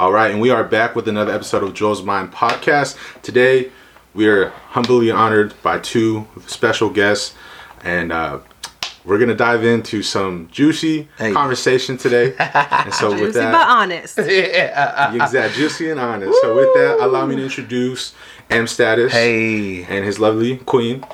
All right, and we are back with another episode of Joel's Mind podcast. Today, we are humbly honored by two special guests, and uh, we're gonna dive into some juicy Hey. conversation today. And so, with Juicy that, but honest. exact juicy and honest. So, with that, allow me to introduce M Status Hey, and his lovely queen,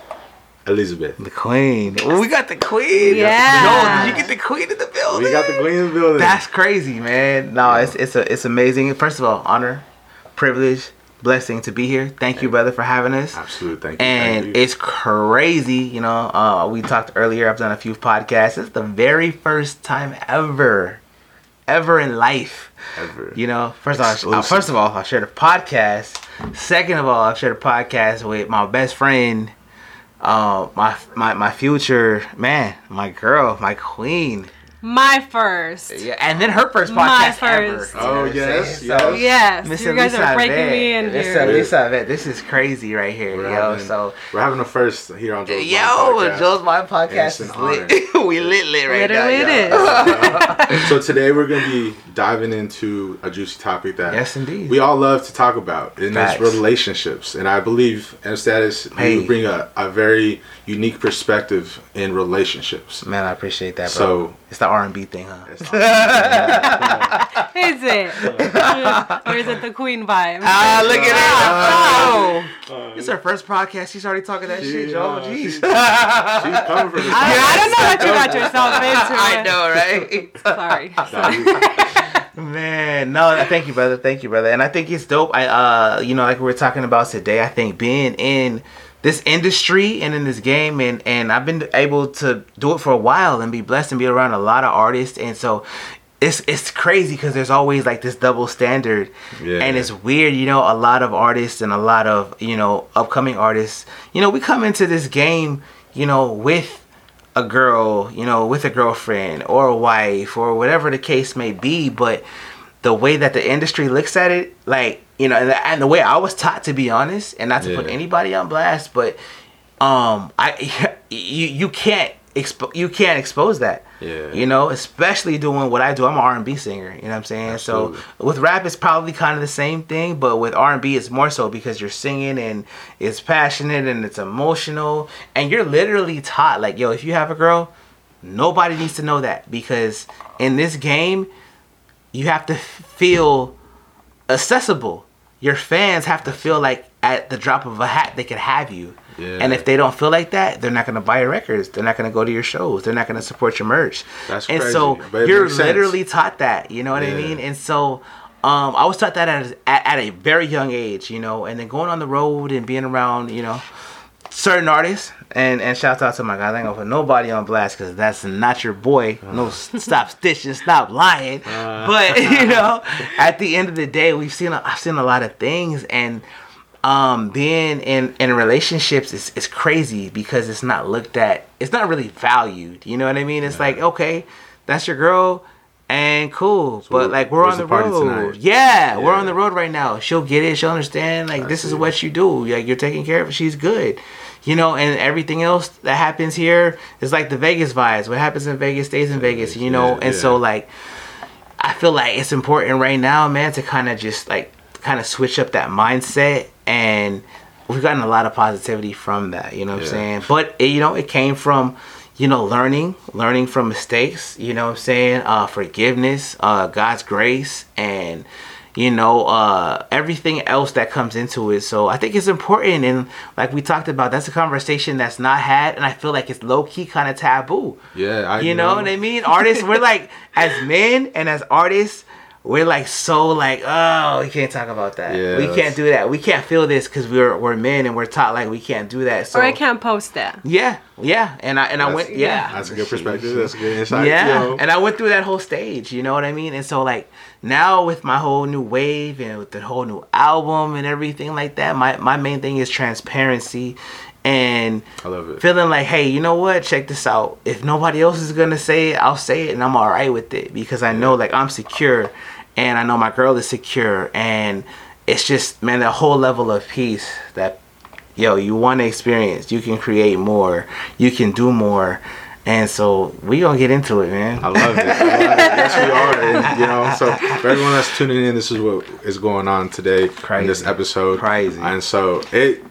Elizabeth. the queen. Oh, we got the queen. Yeah. Yo, did you get the queen in the building? We got the queen in the building. That's crazy, man. No, it's it's a it's amazing. First of all, honor, privilege, blessing to be here. Thank you, brother, for having us. absolute. Thank you. And thank you. it's crazy, you know. Uh, we talked earlier. I've done a few podcasts. It's the very first time ever, ever in life. Ever. You know, first of all, uh, first of all, I shared a podcast. Second of all, I shared a podcast with my best friend, uh, my my my future man, my girl, my queen. My first. Yeah, and then her first My podcast first. ever. Oh, what yes, saying? yes. Yes, Miss you guys Elisa are breaking Vet. me in Miss here. Elisa Vet, this is crazy right here, We're yo. having, so, we're having a first here on Joel's Mind yo, podcast. Joel's Mind podcast is lit. we lit lit right Literally now. it yo. is. so today we're gonna be diving into a juicy topic that Yes, indeed. we all love to talk about, and that's relationships. And I believe, and status, Hey. you bring a, a very unique perspective in relationships. Man, I appreciate that, bro. So- it's the R and B thing, huh? Is it? or is it the queen vibe? Ah, look at Wow. that. Oh, it's her first podcast. She's already talking that She- shit, Joe. uh, Jeez. she's- She's coming for this. I, I don't know what you got yourself into. I know, right? Sorry. Man, no, thank you, brother. Thank you, brother. And I think it's dope. I, uh, you know, like we were talking about today. I think being in this industry and in this game, and and I've been able to do it for a while and be blessed and be around a lot of artists, and so. It's, it's crazy because there's always like this double standard Yeah. and it's weird you know a lot of artists and a lot of you know upcoming artists you know we come into this game you know with a girl, you know, with a girlfriend or a wife or whatever the case may be, but the way that the industry looks at it, like, you know, and the, and the way I was taught to be honest, and not to put anybody on blast, but um I you you can't expo- you can't expose that. Yeah. You know, especially doing what I do. I'm an R&B singer, you know what I'm saying? Absolutely. So with rap it's probably kind of the same thing, but with R&B it's more so because you're singing and it's passionate and it's emotional and you're literally taught like, yo, if you have a girl, nobody needs to know that because in this game you have to feel accessible. Your fans have to feel like at the drop of a hat they could have you. Yeah. And if they don't feel like that, they're not gonna buy your records. They're not gonna go to your shows. They're not gonna support your merch. That's and crazy, so you're makes sense. literally taught that. You know what I mean? And so um, I was taught that at, at, at a very young age. You know, and then going on the road and being around, you know, certain artists. And and shout out to my guys. I ain't gonna put nobody on blast because that's not your boy. No, stop stitching, stop lying. but you know, at the end of the day, we've seen a, I've seen a lot of things, and um, being in in relationships is is crazy because it's not looked at. It's not really valued. You know what I mean? It's like okay, that's your girl. And cool, but like we're on the road. tonight? Yeah, we're on the road right now. She'll get it. She'll understand. Like this is what you do. Like you're taking care of. her. She's good, you know. And everything else that happens here is like the Vegas vibes. What happens in Vegas stays in Vegas, you know. Yeah, and so like, I feel like it's important right now, man, to kind of just like kind of switch up that mindset. And we've gotten a lot of positivity from that. You know what Yeah. I'm saying? But it, you know, it came from you know learning learning from mistakes you know what i'm saying uh forgiveness uh god's grace and you know uh everything else that comes into it. So i think it's important and like we talked about that's a conversation that's not had and i feel like it's low-key kind of taboo. Yeah, I you know. what I mean? Artists, we're like, as men and as artists, we're like so like, oh, we can't talk about that. Yeah, we that's- can't do that. We can't feel this because we're we're men and we're taught like we can't do that. So or I can't post that. yeah, yeah, and I and I went yeah. That's a good perspective. That's a good insight. Yeah, yo. and I went through that whole stage, you know what I mean? And so like now with my whole new wave and with the whole new album and everything like that, my my main thing is transparency and I love it. feeling like, hey, you know what? Check this out. If nobody else is gonna say it, I'll say it, and I'm all right with it because I know like I'm secure, and I know my girl is secure, and it's just man, that whole level of peace that yo, you want to experience, you can create more, you can do more, And so we gonna get into it, man. I love it. I love it. yes, we are. And, you know, so for everyone that's tuning in, this is what is going on today in this episode. Crazy. And so it,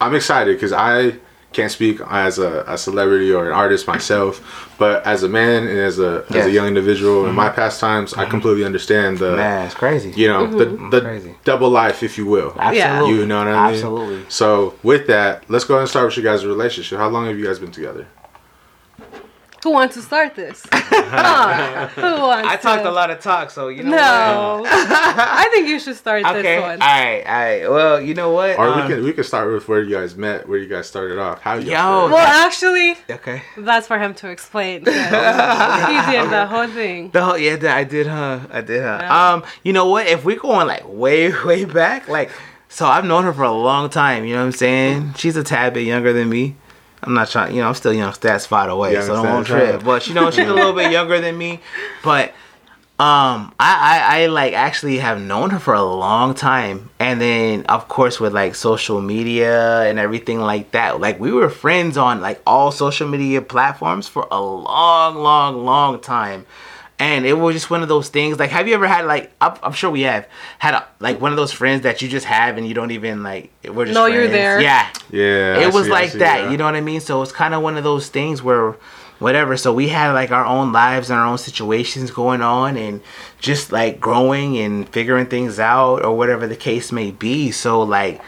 I'm excited because I can't speak as a, a celebrity or an artist myself, but as a man and as a as a young individual in my mm-hmm. pastimes, I mm-hmm. completely understand the. Man, it's crazy. You know the mm-hmm. the Crazy. double life, if you will. Absolutely. You know what I mean? Absolutely. So with that, let's go ahead and start with you guys' relationship. How long have you guys been together? Who wants to start this? Huh? Who wants? I talked to? a lot of talk, so you know. No, I think you should start Okay. this one. right. All right. Well, you know what? Or Um, we can we can start with where you guys met, where you guys started off, how you. Yo. guys Well, actually, Okay. that's for him to explain. 'cause He did the whole thing. The whole, yeah, I did, huh? I did, huh? Yeah. Um, you know what? If we're going like way, way back, like, so I've known her for a long time. You know what I'm saying? She's a tad bit younger than me. I'm not trying, you know, I'm still young stats five away, Young so don't won't trip. But you know, she's a little bit younger than me. But um, I, I, I like actually have known her for a long time, and then of course with like social media and everything like that, like we were friends on like all social media platforms for a long, long, long time. And it was just one of those things. Like, have you ever had like? I'm, I'm sure we have had a, like one of those friends that you just have and you don't even like. We're just Know you're there. Yeah, Yeah, I it was see, like see, that yeah. you know what i mean so it's kind of one of those things where whatever so we had like our own lives and our own situations going on and just like growing and figuring things out or whatever the case may be so like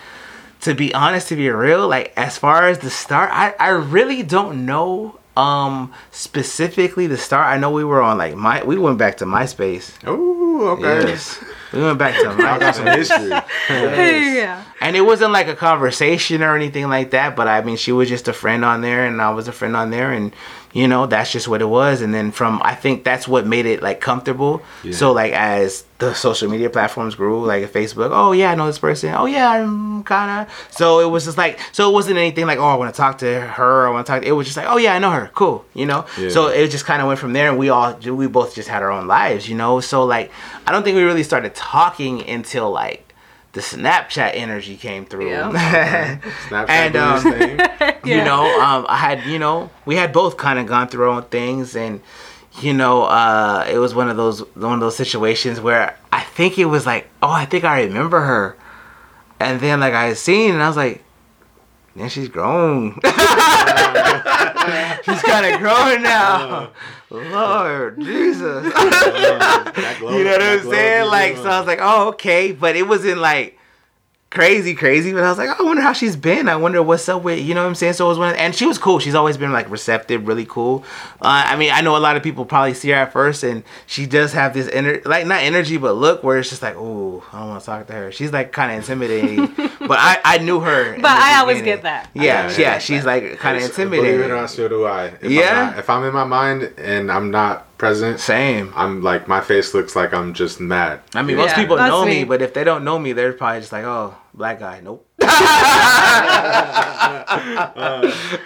to be honest to be real like as far as the start i i really don't know um specifically the start i know we were on like my we went back to myspace Oh, okay. yes we went back to I got some myspace history. Yeah. and it wasn't like a conversation or anything like that, but I mean, she was just a friend on there, and I was a friend on there, and you know, that's just what it was. And then from, I think that's what made it like comfortable. Yeah. So like as the social media platforms grew, like Facebook, oh yeah, I know this person. Oh yeah, I'm kind of. So it was just like, so it wasn't anything like, oh, I want to talk to her. I want to talk. It was just like, oh yeah, I know her. Cool, you know. Yeah. So it just kind of went from there, and we all, we both just had our own lives, you know. So like, I don't think we really started talking until like the Snapchat energy came through. Snapchat And, um, his thing. You know, um, I had, you know, we had both kind of gone through our own things, and you know, uh, it was one of those one of those situations where I think it was like, oh, I think I remember her, and then like I had seen, and I was like, man, she's grown. she's kind of growing now. Lord Jesus. You know what I'm saying? Like, so I was like, oh, okay. But it wasn't like crazy, crazy. But I was like, oh, I wonder how she's been. I wonder what's up with, you know what I'm saying? So it was one, and she was cool. She's always been like receptive, really cool. Uh, I mean, I know a lot of people probably see her at first, and she does have this ener- like not energy, but look where it's just like, oh, I don't want to talk to her. She's like kind of intimidating. but I, I knew her. But the I always beginning. get that. Yeah, always yeah, get she's that. like kind of intimidating. Believe it or not, so do I. If I'm Yeah? not- if I'm in my mind and I'm not present, Same. I'm like my face looks like I'm just mad. I mean, most people that's know me, me. but if they don't know me, they're probably just like, "Oh, black guy, nope."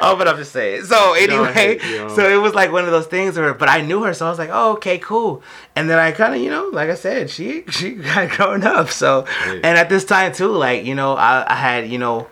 oh, but I'm just saying. So anyway, you know. so it was like one of those things where, but I knew her, so I was like, "Oh, okay, cool." And then I kind of, you know, like I said, she she got grown up. So, Hey. and at this time too, like you know, I, I had you know.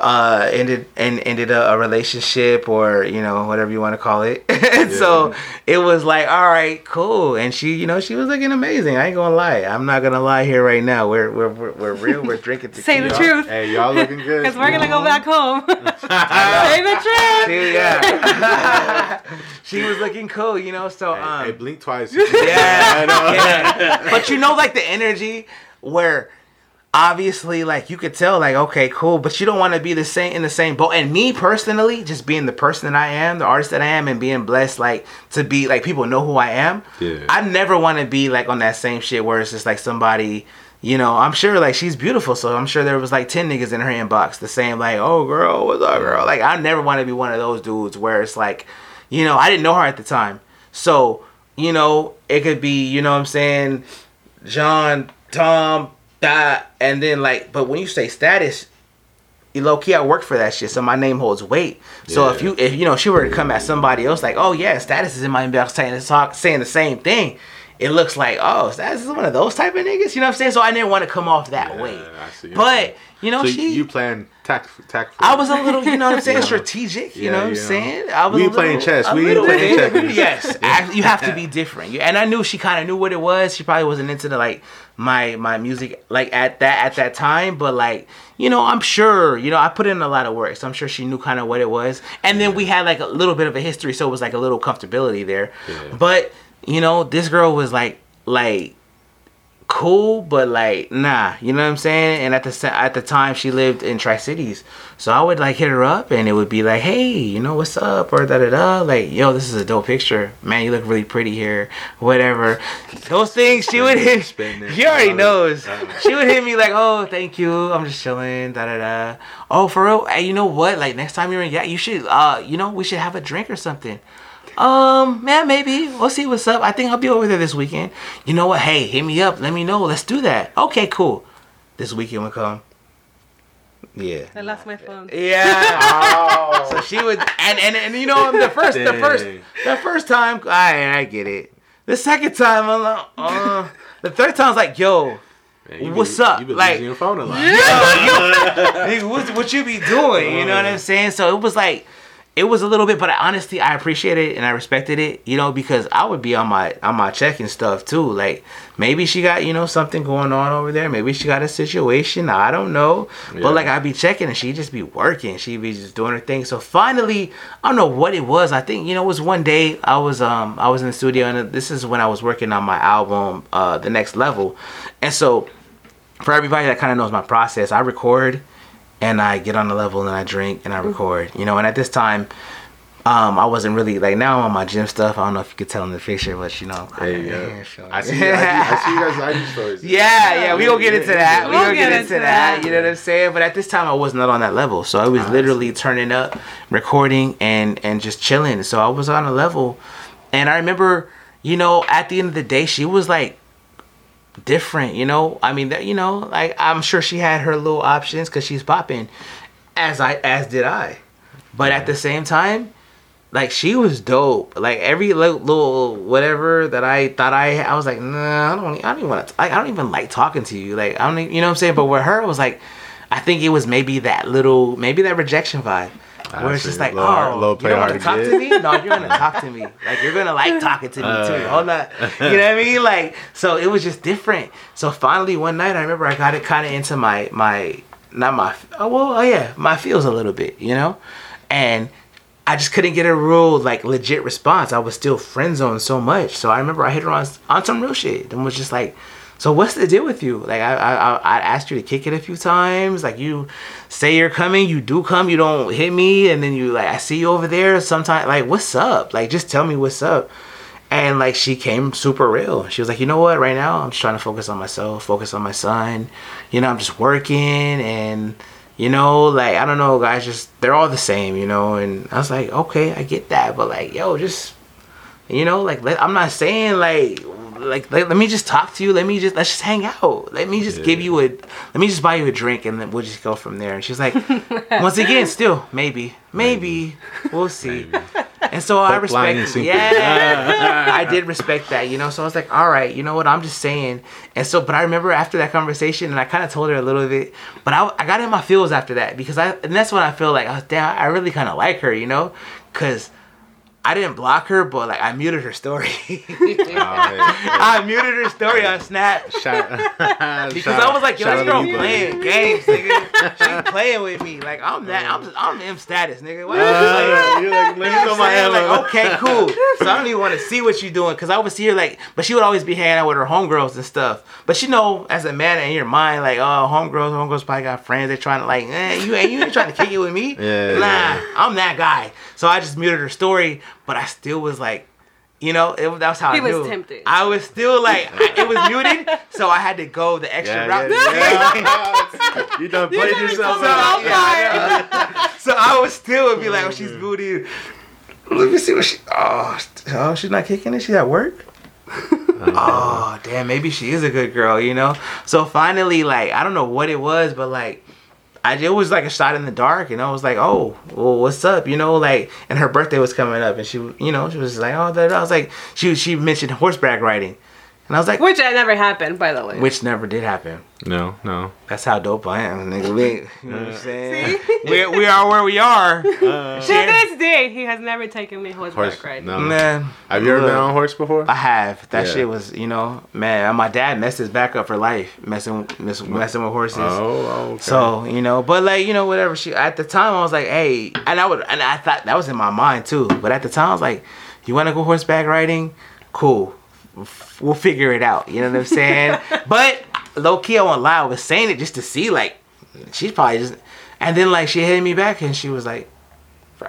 Uh, ended and ended a, a relationship or you know whatever you want to call it. and so it was like, all right, cool. And she, you know, she was looking amazing. I ain't gonna lie. I'm not gonna lie here right now. We're we're we're, we're real. We're drinking tequila. Say the Y'all- truth. Hey, y'all looking good. Because we're gonna go back home. Say the truth. She, yeah. she was looking cool, you know. So Hey, um, hey, blink twice. yeah, yeah. But you know, like the energy where obviously, like you could tell, like okay, cool, but you don't want to be the same in the same boat. And me personally, just being the person that I am, the artist that I am, and being blessed, like to be like people know who I am. Yeah. I never want to be like on that same shit where it's just like somebody. You know, I'm sure like she's beautiful, so I'm sure there was like ten niggas in her inbox the same like, oh girl, what's up, girl? Like I never want to be one of those dudes where it's like, you know, I didn't know her at the time, so you know, it could be, you know what I'm saying, John, Tom, that, and then like, but when you say status, low key, I work for that shit, so my name holds weight. So if you, if you know, she were to come at somebody else, like, oh yeah, status is in my inbox saying the talk, saying the same thing, it looks like oh status is one of those type of niggas. You know what I'm saying? So I didn't want to come off that Yeah, way. But you know so she. you playing tact tactful. I was a little, you know what I'm saying, Yeah. strategic. You Yeah, know what I'm yeah. saying? I was We ain't playing chess. We little playing checkers. Yes, I- you have to be different. And I knew she kind of knew what it was. She probably wasn't into the like my my music like at that at that time, but like you know, I'm sure you know I put in a lot of work, so I'm sure she knew kind of what it was. And then we had like a little bit of a history, so it was like a little comfortability there. Yeah. But you know, this girl was like like cool, but like nah, you know what I'm saying? And at the at the time she lived in Tri Cities, so I would like hit her up, and it would be like, hey, you know what's up, or da da da, like yo, this is a dope picture, man, you look really pretty here, whatever. Those things she would hit. She already knows. She would hit me like, oh, thank you, I'm just chilling, da da da. Oh, for real? Hey, you know what? Like next time you're in, yeah, you should, uh, you know, we should have a drink or something. Um, man, maybe we'll see what's up. I think I'll be over there this weekend. You know what? Hey, hit me up. Let me know. Let's do that. Okay, cool. This weekend will come. Yeah. I lost my phone. Yeah. So she would, and, and and you know the first the first the first time I I get it. The second time I'm like, uh, the third time I was like, yo, Man, you What's up? You been Like- using your phone a lot. nigga, what, what you be doing? You know what I'm saying? So it was like, it was a little bit, but I, honestly, I appreciated it and I respected it, you know, because I would be on my on my checking stuff too. Like maybe she got you know something going on over there. Maybe she got a situation. I don't know. Yeah. But like I'd be checking and she'd just be working. She'd be just doing her thing. So finally, I don't know what it was. I think you know it was one day I was um I was in the studio and this is when I was working on my album, uh, the next level, and so for everybody that kind of knows my process, I record and I get on the level and I drink and I record, you know. And at this time, um, I wasn't really like now I'm on my gym stuff. I don't know if you could tell in the picture, but you know, There you yeah, sure. I see. I, I see you guys' IG stories. Yeah, yeah, we gonna get into that. We We'll gonna get get into into that. that. You know what I'm saying? But at this time, I was not on that level, so I was literally turning up, recording, and and just chilling. So I was on a level, and I remember, you know, at the end of the day, she was like different. You know, I mean, that you know, like I'm sure she had her little options because she's popping, as I as did I, but at the same time like she was dope. Like every little, little whatever that I thought I I was like, nah, I don't I don't even want to I don't even like talking to you. Like I don't even, you know what I'm saying? But with her it was like I think it was maybe that little maybe that rejection vibe. I Where it's just like, Little oh, little you don't want to talk to me? No, you're gonna talk to me. Like you're gonna like talking to me too. Uh. Hold on, you know what I mean? Like so, it was just different. So finally, one night, I remember I got it kind of into my my not my oh well oh yeah my feels a little bit, you know, and I just couldn't get a real like legit response. I was still friend zoned so much. So I remember I hit her on on some real shit and was just like, "So what's the deal with you?" Like I I I asked you to kick it a few times. Like you say you're coming, you do come, you don't hit me, and then you like I see you over there. Sometimes like what's up? Like just tell me what's up. And like she came super real. She was like, you know what? Right now I'm just trying to focus on myself, focus on my son. You know, I'm just working and you know, like I don't know, guys. Just they're all the same, you know. And I was like, okay, I get that, but like, yo, just you know, like let, I'm not saying like like let, let me just talk to you. Let me just let's just hang out. Let me just give you a let me just buy you a drink and then we'll just go from there. And she's like, once again, still maybe, maybe, we'll see. Maybe. And so I Hook, line, and respect, yeah, I did respect that, you know. So I was like, all right, you know what? I'm just saying. And so, but I remember after that conversation, and I kind of told her a little bit, but I, I got in my feels after that because I, and that's when I feel like, I was damn, I really kind of like her, you know, because I didn't block her, but like I muted her story. Oh, yeah, I muted her story on Snap. Shout- Because shout- I was like, yo, this girl to you, playing games, nigga. She playing with me. Like, I'm that, I'm, I'm M status, nigga. Why you Uh, like, you're like, let me you know throw what my I'm saying? ammo. Like, okay, cool. So I don't even want to see what you're doing because I would see her like, but she would always be hanging out with her homegirls and stuff. But you know, as a man in your mind, like, oh, homegirls, homegirls probably got friends. They're trying to like, eh, you ain't you ain't trying to kick it with me. Yeah, nah, yeah. I'm that guy. So I just muted her story, but I still was like. You know, it, was how He I was knew. tempted. I was still like, I- it was muted, so I had to go the extra Yeah, route. yeah, yeah. you done played done yourself come out. out. Yeah, so I was still would be like, oh, she's booty. Let me see what she. Oh, oh, she's not kicking it. She's at work. oh, damn. Maybe she is a good girl, you know. So finally, like, I don't know what it was, but like, I it was like a shot in the dark, and I was like, oh, well, what's up, you know, like, and her birthday was coming up, and she, you know, she was like, oh, da. I was like, she she mentioned horseback riding. And I was like, Which I never happened, by the way. which never did happen. No, no. That's how dope I am, nigga. We, you know what I'm saying? we, we are where we are. Uh, to this day, he has never taken me horseback Horse, riding. no. Man, Have you ever been on a horse before? I have. That Yeah. shit was, you know, man. My dad messed his back up for life, messing, mess, oh. messing with horses. Oh, okay. So you know, but like you know, whatever. She at the time I was like, hey, and I would, and I thought that was in my mind too. But at the time I was like, you want to go horseback riding? Cool, we'll figure it out. You know what I'm saying? but low key, I won't lie. I was saying it just to see, like, she's probably just. And then like she hit me back and she was like,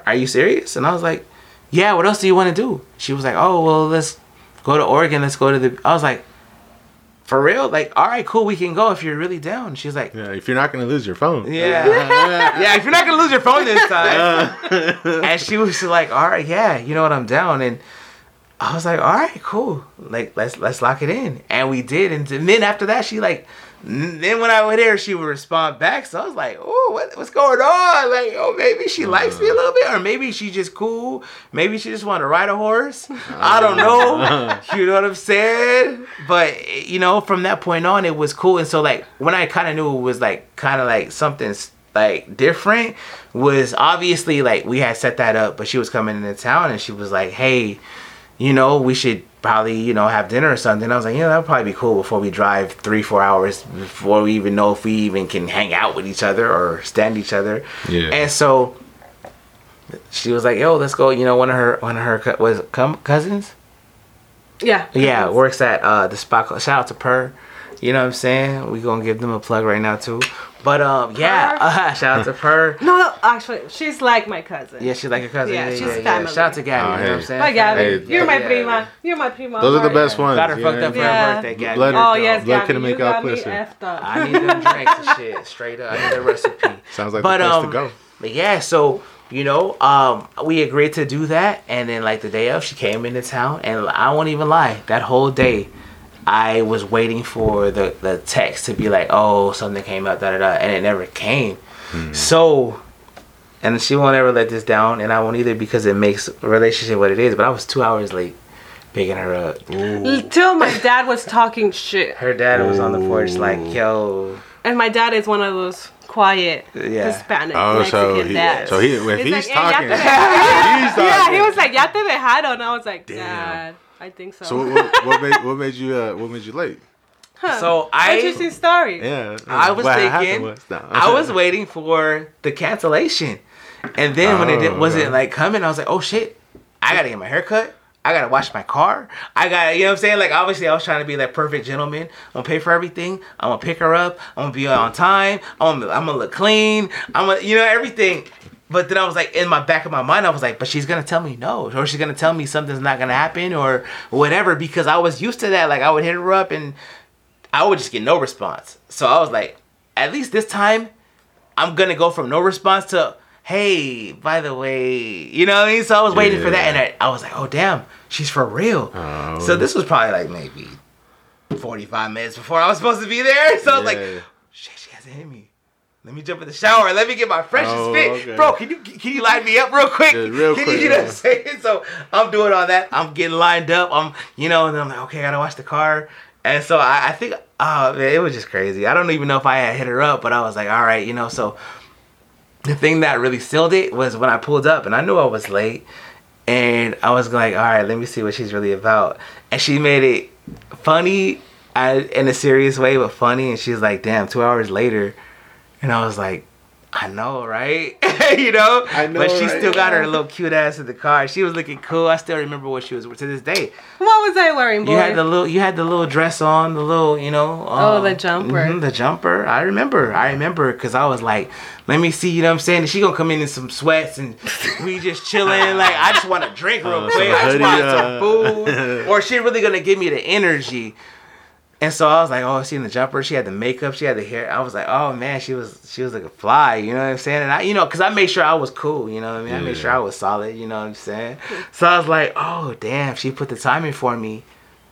"Are you serious?" And I was like, "Yeah. What else do you want to do?" She was like, "Oh well, let's go to Oregon. Let's go to the." I was like. For real? Like, all right, cool, we can go if you're really down. She's like, yeah, if you're not gonna lose your phone. yeah. yeah, if you're not gonna lose your phone this time. and she was like, All right, yeah, you know what, I'm down. And I was like, All right, cool. Like let's let's lock it in. And we did. And then after that, she like then when I went there, she would respond back. So I was like, oh, what, what's going on? Like, oh, maybe she likes me a uh. little bit, or maybe she just cool. Maybe she just want to ride a horse. I don't uh. know. you know what I'm saying? But you know, from that point on, it was cool. And so like when I kind of knew it was like kind of like something like different was obviously like we had set that up, but she was coming into town and she was like, hey, you know, we should probably, you know, have dinner or something. I was like, yeah, that would probably be cool before we drive three, four hours before we even know if we even can hang out with each other or stand each other. Yeah. And so she was like, yo, let's go. You know, one of her, one of her, co- was it cum- cousins? Yeah. Yeah, works at uh the spot. called- Shout out to Per. You know what I'm saying? We gonna give them a plug right now too. But um, yeah, uh, shout out to Per. No, no, actually, she's like my cousin. Yeah, she's like a cousin. Yeah, Yeah, she's yeah, yeah. family. Shout out to Gabby. Oh, you know what I'm saying? Bye, Gabby. Hey, You're my yeah. prima. You're my prima. Those are the Sorry. best ones. Got her you fucked know? up for her birthday, Gabby. Blood- Oh yes, Blood Gabby, couldn't you make out got me effed up. I need them drinks and shit. Straight up. I need a recipe. Sounds like But the place um, to go. but yeah, so you know, um, we agreed to do that, and then like the day of, she came into town, and I won't even lie, that whole day, I was waiting for the the text to be like, oh, something came up, da da da, and it never came. So, and she won't ever let this down, and I won't either because it makes relationship what it is. But I was two hours late picking her up. Till my dad was talking shit, Her dad was on the porch like, yo, and my dad is one of those quiet Yeah. Hispanic Oh, so Mexican he, dads. so he, if He's he's, like, "Eh, talking, he's talking. yeah, he was like, "Ya te dejaron." And I was like, Damn. "Dad, I think so." So what, what, what made what made you uh, what made you late? Huh. So I- interesting story. Yeah, I was what thinking, was- no. I was waiting for the cancellation, and then when it Oh, wasn't okay. like coming, I was like, oh shit, I gotta get my hair cut. I gotta wash my car. I got, to you know what I'm saying? Like, obviously, I was trying to be that perfect gentleman. I'm gonna pay for everything. I'm gonna pick her up. I'm gonna be on time. I'm gonna, I'm gonna look clean. I'm gonna, you know, everything. But then I was like, in my back of my mind, I was like, but she's gonna tell me no, or she's gonna tell me something's not gonna happen, or whatever, because I was used to that. Like, I would hit her up and I would just get no response. So I was like, at least this time, I'm gonna go from no response to, hey, by the way, you know what I mean? So I was waiting for that, and I, I was like, oh damn, she's for real. Oh. So this was probably like maybe 45 minutes before I was supposed to be there. So I was like, shit, she hasn't hit me. Let me jump in the shower. Let me get my freshest Oh, fit, okay. bro. Can you can you line me up real quick? Yeah, real can quick, you, you know what. I'm saying? So I'm doing all that. I'm getting lined up. I'm you know, and I'm like, okay, I gotta wash the car. And so I, I think, oh man, it was just crazy. I don't even know if I had hit her up, but I was like, all right, you know. So the thing that really sealed it was when I pulled up, and I knew I was late, and I was like, all right, let me see what she's really about. And she made it funny I, in a serious way, but funny. And she's like, damn, two hours later, and I was like. I know, right? you know, I know, but she right? still got her little cute ass in the car. She was looking cool. I still remember what she was to this day. What was I wearing, boy? You had the little, you had the little dress on, the little, you know. Oh, the um, jumper. mhm, the jumper. I remember. I remember because I was like, let me see. You know what I'm saying? She gonna come in in some sweats and we just chilling. like I just want to drink real Uh, quick. some I just want uh, some food. or she really gonna give me the energy. And so I was like, oh, she in the jumper. She had the makeup. She had the hair. I was like, oh man, she was she was like a fly. You know what I'm saying? And I, you know, cause I made sure I was cool. You know what I mean? I made sure I was solid. You know what I'm saying? So I was like, oh damn, she put the time in for me.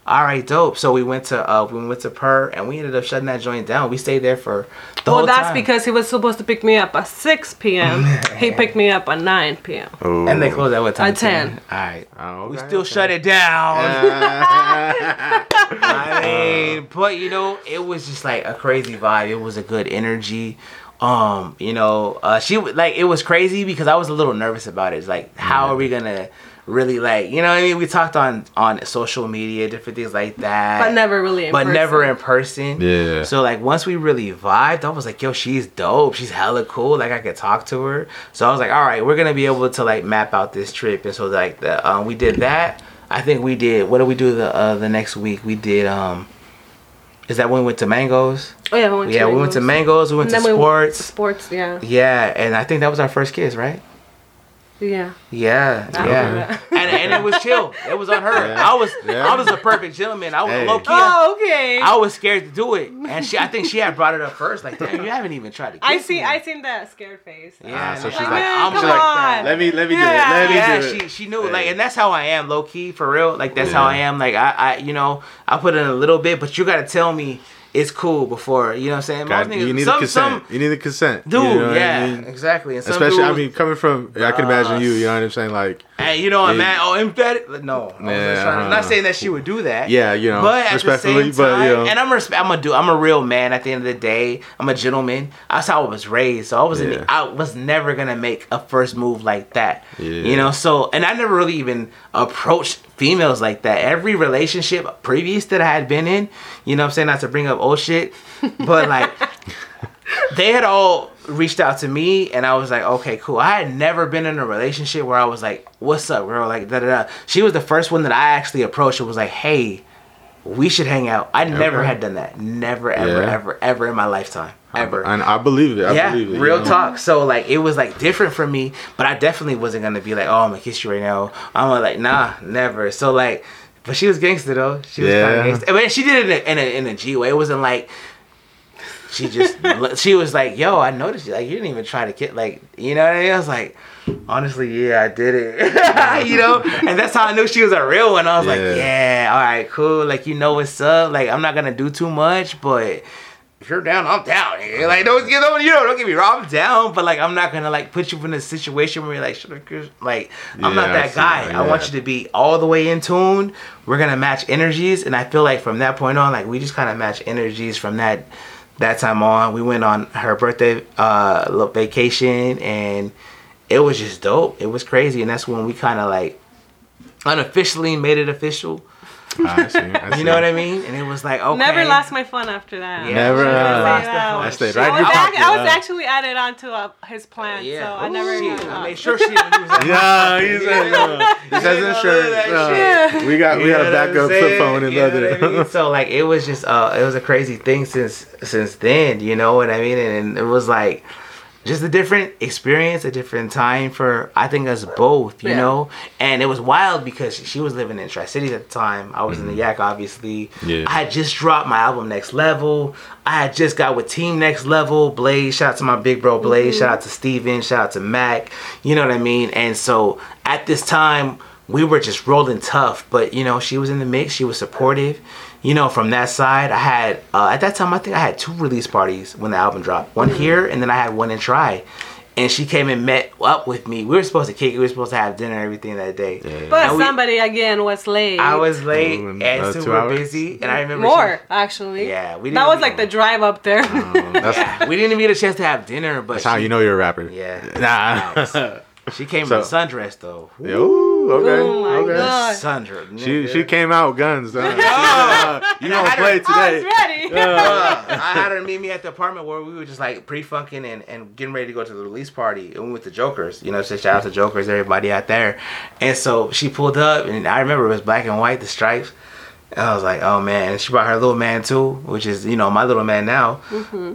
All right, dope. So we went to uh we went to Per and we ended up shutting that joint down. We stayed there for the well, whole that's because he was supposed to pick me up at 6 p.m. he picked me up at 9 p.m. Oh. and they closed at what time? At 10. All right. Oh, We still okay. shut it down. I mean, but you know, it was just like a crazy vibe. It was a good energy. Um, you know, uh, she w- like it was crazy because I was a little nervous about it. It's like, how are we gonna really like, you know? what I mean, we talked on on social media, different things like that, But never really in but person. never in person. Yeah. So like once we really vibed, I was like, yo, she's dope. She's hella cool. Like I could talk to her. So I was like, all right, we're gonna be able to like map out this trip. And so like the um, we did that. I think we did. What did we do the uh, the next week? We did. um Is that when we went to Mangoes? Oh yeah, we went yeah, to we went to Mango's. We went And to then we- sports. Sports, yeah, Yeah, and I think that was our first kiss, right? Yeah. Yeah, I yeah, and and it was chill. It was on her. Yeah. I was Yeah. I was a perfect gentleman. I was Hey. low key. Oh, okay. I was scared to do it, and she. I think she had brought it up first. Like, damn, you haven't even tried to. Kiss I see. me. I seen that scared face. Yeah, Ah, so she's like, like, I'm come like on. Let me let me do it. Let me yeah, do it. she she knew Hey. like, and that's how I am, low key for real. Like that's how I am. Like I I you know I put in a little bit, but you gotta tell me it's cool before you know what I'm saying. God, Most you need some, the consent. some you need the consent. dude, you know what I yeah, mean? exactly. And Especially, I mean, coming from, I can imagine you. You know what I'm saying? Like, Hey, you know, Yeah. a man, oh, emphatic. No, I'm, yeah, I'm not uh-huh. saying that she would do that. Yeah, you know, but at the respectfully, same but, time, you know. and I'm resp- I'm a do, I'm a real man. At the end of the day, I'm a gentleman. That's how I was raised. So I was, Yeah. I was never gonna make a first move like that. Yeah. You know, so and I never really even approached females like that. Every relationship previous that I had been in, you know, what I'm saying not to bring up old shit, but like they had all reached out to me and I was like, okay, cool. I had never been in a relationship where I was like, what's up, girl? Like, da da da. She was the first one that I actually approached and was like, hey, we should hang out. I never had done that. Never, ever, Yeah. ever, ever in my lifetime. Ever. and I believe it. I yeah, believe it. you real know? talk. So like it was like different for me, but I definitely wasn't gonna be like, oh, I'm gonna kiss you right now. I'm like, nah, never. So like, but she was gangster though. She was kind Yeah. of gangster. I mean, she did it in a, in a in a G way. It wasn't like she just she was like, yo, I noticed you. Like you didn't even try to kiss. Like you know what I mean? I was like. Honestly, yeah, I did it. you know, and that's how I knew she was a real one. I was like, Yeah. yeah, all right, cool. Like, you know what's up. Like, I'm not gonna do too much, but if you're down, I'm down. nigga. Like don't you know, you know, don't get me wrong, I'm down, but like I'm not gonna like put you in a situation where you're like, like I'm not Yeah, I that guy. that, I want you to be all the way in tune. We're gonna match energies, and I feel like from that point on, like we just kind of match energies from that that time on. We went on her birthday uh little vacation, and it was just dope. It was crazy, and that's when we kind of like unofficially made it official. I see. I see. You know what I mean? And it was like okay, Never lost my fun after that. Yeah, Never, uh, lost that. I stayed right I was, act- I was actually added onto uh, his plan, Yeah, so I never. She, I made sure she didn't use that. Yeah, he said no. This has know, insurance. that Uh, we got we You got a backup flip phone and You know what I mean? So like it was just uh it was a crazy thing since since then, you know what I mean? And, it was like just a different experience, a different time for I think us both, you Yeah. know. And it was wild because she was living in Tri Cities at the time. I was in the mm-hmm. Yak, obviously. Yeah. I had just dropped my album Next Level. I had just got with Team Next Level, Blaze. Shout out to my big bro Blaze. Mm-hmm. Shout out to Steven. Shout out to Mac. You know what I mean? And so at this time, we were just rolling tough. But you know, she was in the mix. She was supportive. You know, from that side, I had uh, at that time I think I had two release parties when the album dropped. One here, and then I had one in Try. And she came and met up with me. We were supposed to kick. it. We were supposed to have dinner and everything that day. But we- somebody again was late. I was late Ooh, and, and uh, two super hours? busy, and I remember more she- actually. Yeah, we That didn't- was like the drive up there. That's, yeah, we didn't even get a chance to have dinner, but that's how you know you're a rapper. Yeah. Nah. she came So- in sundress though. Ooh, okay. Oh my okay. God. Sundress. She nigga. she came out with guns. Uh, you And I gonna play her- I was today? ready. Uh, I had her meet me at the apartment where we were just like pre-funking and, and getting ready to go to the release party. And we went to Jokers. You know, so shout out to Jokers, everybody out there. And so she pulled up, and I remember it was black and white, the stripes. And I was like, oh man. And she brought her little man too, which is, you know, my little man now.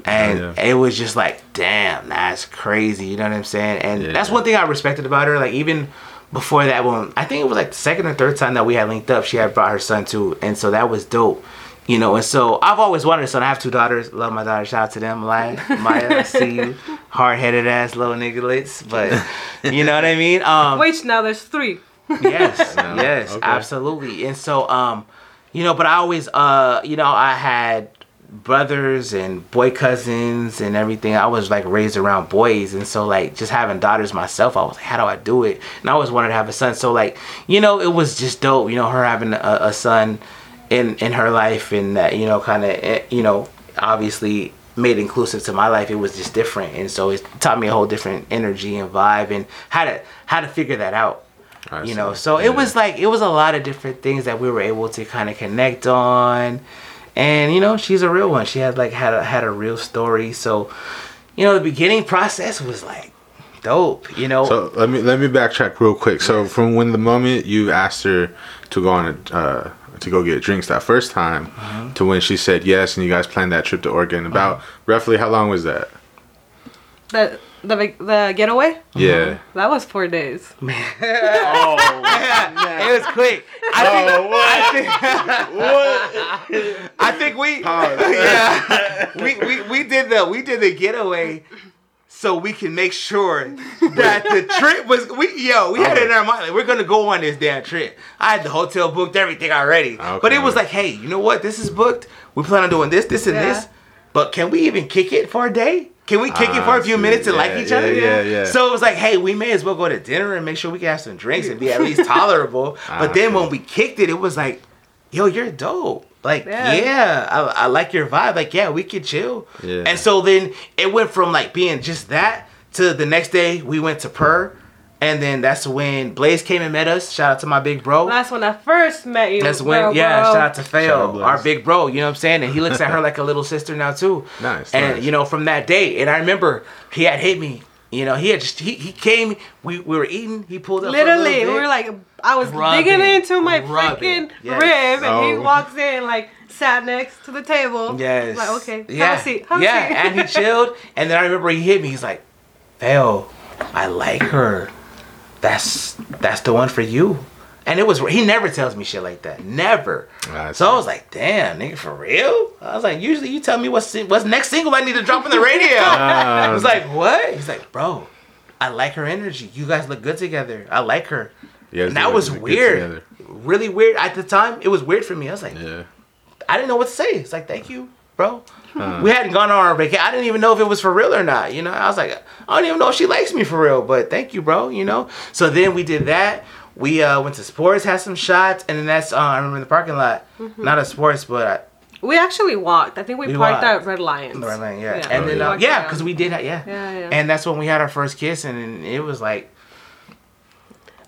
And Yeah. it was just like, damn, that's crazy. You know what I'm saying? And Yeah. that's one thing I respected about her. Like, even before that one, I think it was like the second or third time that we had linked up, she had brought her son too. And so that was dope. You know, and so I've always wanted a son. I have two daughters. Love my daughters. Shout out to them. Maya, Maya I see you. Hard headed ass little nigglets. But you know what I mean? Um, Wait, now there's three. yes Yeah, yes okay. absolutely and so um you know but i always uh you know i had brothers and boy cousins and everything. I was like raised around boys and so like just having daughters myself i was like how do i do it? And i always wanted to have a son. So like you know it was just dope you know her having a, a son in in her life and that you know kind of you know obviously made inclusive to my life. It was just different. And so it taught me a whole different energy and vibe and how to how to figure that out I you see. know so Yeah. it was like it was a lot of different things that we were able to kind of connect on and you know she's a real one she had like had a had a real story so you know the beginning process was like dope you know So let me let me backtrack real quick. So from when the moment you asked her to go on a, uh, to go get drinks that first time, Uh-huh. to when she said yes, and you guys planned that trip to Oregon, about roughly how long was that? The the the getaway. Yeah. Uh-huh. That was four days. Man. oh Man. it was quick i think I think, I think we yeah we, we we did the we did the getaway so we can make sure that the trip was we yo we had it in our mind like we're gonna go on this damn trip. I had the hotel booked, everything already, but it was like, hey, you know what? This is booked. We plan on doing this, this, and Yeah. this. But can we even kick it for a day? Can we kick it for Ah, a few see. minutes and Yeah, like each yeah, other? yeah, yeah. So it was like, hey, we may as well go to dinner and make sure we can have some drinks and be at least tolerable. Ah, but then see. when we kicked it, it was like, yo, you're dope. Like, Yeah. yeah, I, I like your vibe. Like, yeah, we could chill. Yeah. And so then it went from like being just that to the next day we went to Per. And then that's when Blaze came and met us. Shout out to my big bro. That's when I first met you. That's when, bro, yeah, bro. shout out to Shout Fail, our big bro. You know what I'm saying? And he looks at her like a little sister now too. Nice, And nice. you know, from that day, and I remember he had hit me. You know, he had just he, he came. We, we were eating. He pulled up. for a little Literally, we were like, I was Rubbing, digging into my rubbing. freaking Yes. rib, and he Oh. walks in, like, sat next to the table. Yes. Like, okay, Yeah. have a seat. Have yeah. a seat. and he chilled. And then I remember he hit me. He's like, Fail, I like her. That's that's the one for you. And it was he never tells me shit like that. Never. So I was like, damn, nigga, for real? I was like, usually you tell me what's what's next single I need to drop on the radio. I was like, what? He's like, bro, I like her energy. You guys look good together. I like her. Yeah, And that was weird. Really weird. At the time, it was weird for me. I was like, Yeah. I didn't know what to say. It's like, thank you, bro. We hadn't gone on our vacation. I didn't even know if it was for real or not. You know, I was like, I don't even know if she likes me for real, but thank you, bro. You know. So then we did that. We uh, went to sports, had some shots, and then that's uh, I remember in the parking lot, not a sports, but we actually walked. I think we, We parked walked. at Red Lions. uh, the Red Lane, yeah. Yeah. And Oh, then yeah. uh, yeah, because we did, that, yeah. Yeah, yeah. And that's when we had our first kiss, and it was like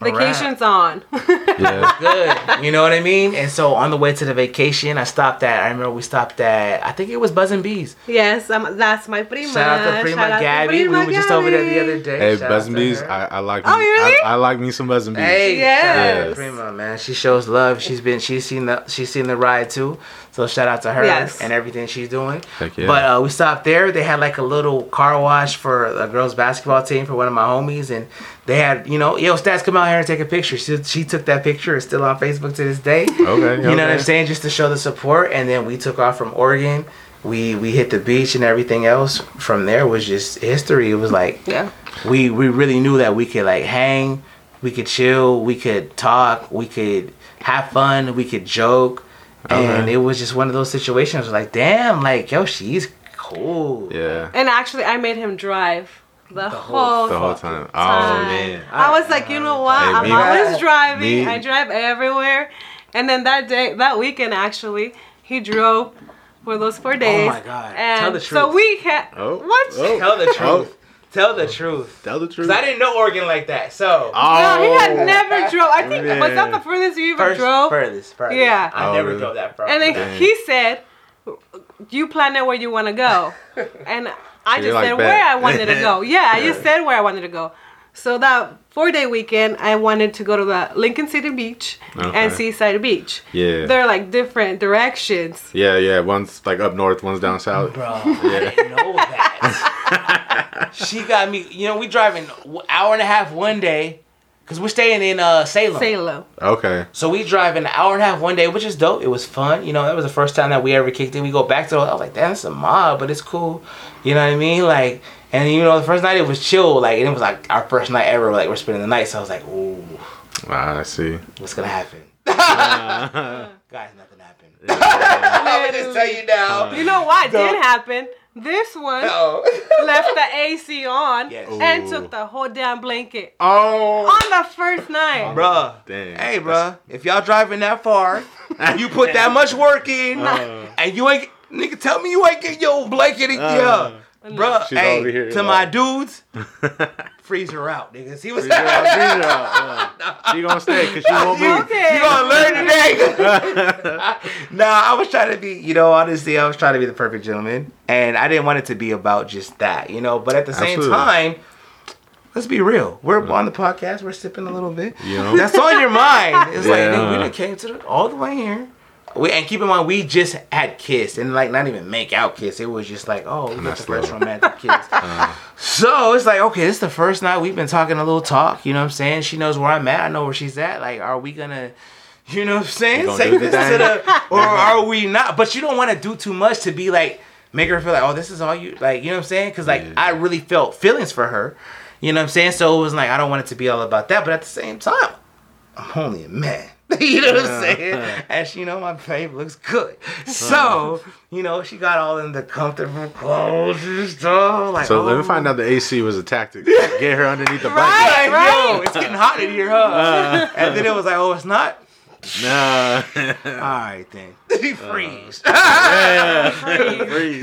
a wrap. Vacation's on. Yeah. good. You know what I mean? And so on the way to the vacation, I stopped at. I remember we stopped at. I think it was Buzz and Bees. yes, um, that's my prima. Shout out to Prima Shout out to Gabby. We Prima were just over there the other day. Hey, Shout Buzz and Bees. I, I like. Oh, really? I, I like me some Buzz and Bees. Hey, Yes. shout out to Yes. Prima, man. She shows love. She's been she's seen the she's seen the ride too. So shout out to her Yes. and everything she's doing. Heck yeah. But uh, we stopped there. They had like a little car wash for a girls basketball team for one of my homies, and they had you know yo stats come out here and take a picture. She she took that picture. It's still on Facebook to this day. Okay. You know what I'm saying? Just to show the support, and then we took off from Oregon. We we hit the beach and everything else. From there was just history. It was like Yeah. we we really knew that we could like hang, we could chill, we could talk, we could have fun, we could joke, and it was just one of those situations. Like, damn, like yo, she's cool. Yeah. And actually, I made him drive the, whole- whole, The whole time. Oh man. I was like, you know what? Hey, I'm me- always driving. me- I drive everywhere. And then that day, that weekend, actually, he drove for those four days. Oh my God. And Tell the truth. So truth. we had Oh, what? oh. Tell the oh. truth. Oh. Tell the truth. Tell the truth. Cause I didn't know Oregon like that. So Oh. No, he had never drove. I think was that the furthest you ever first, drove? furthest, furthest. Yeah. I Oh, never really? drove that far. And then Dang. he said, "You plan out where you want to go," and I So just like, said "Bet." where I wanted to go. Yeah, I just said where I wanted to go. So that four day weekend, I wanted to go to the Lincoln City Beach Okay. and Seaside Beach. Yeah. They're like different directions. Yeah, yeah. One's like up north, one's down south. Bro, I didn't know that. She got me. You know, we driving hour and a half one day, cause we're staying in uh Salem. Salem. Okay. So we drive an hour and a half one day, which is dope. It was fun. You know, that was the first time that we ever kicked it. We go back to. I was like, damn, it's a mob, but it's cool. You know what I mean? Like, and you know, the first night it was chill. Like, and it was like our first night ever. Like, we're spending the night. So I was like, ooh, Ah, I see. what's gonna happen? Guys, nothing happened. I'm gonna just tell you now. You know what Don't- did happen? This one Oh. left the AC on Yes. and Ooh. took the whole damn blanket Oh. on the first night. Bruh. Dang. Hey, bruh. If y'all driving that far you put that much work in, Uh. and you ain't nigga tell me you ain't get your blanket. in Uh. yeah, bruh. She's hey, over here to like- my dudes, freeze her out, niggas. He was. Freeze her out, freeze her out, yeah. She gonna stay because she won't move. Okay. you gonna learn today. nah, I was trying to be, you know, honestly, I was trying to be the perfect gentleman, and I didn't want it to be about just that, you know. But at the same Absolutely. time, let's be real. We're on the podcast. We're sipping a little bit. You know? That's on your mind. It's like Yeah. nigga, we done came to the, all the way here. We, and keep in mind, we just had kissed, and like not even make out kiss. It was just like, oh, we got the first romantic kiss. So it's like, okay, this is the first night we've been talking a little talk. You know what I'm saying? She knows where I'm at. I know where she's at. Like, are we gonna, you know what I'm saying? Say this to the, or are we not? But you don't want to do too much to be like, make her feel like, oh, this is all you, like, you know what I'm saying? Because like, Yeah. I really felt feelings for her. You know what I'm saying? So it was like, I don't want it to be all about that. But at the same time, I'm only a man. you know what I'm saying? And she, you know, my babe looks good. So, you know, she got all in the comfortable clothes and stuff. Like, So let me oh. find out the AC was a tactic. Get her underneath the blanket. Like, Right. yo, it's getting hot in here, huh? Uh. and then it was like, oh, it's not. Nah. All right then. He freeze. Freeze,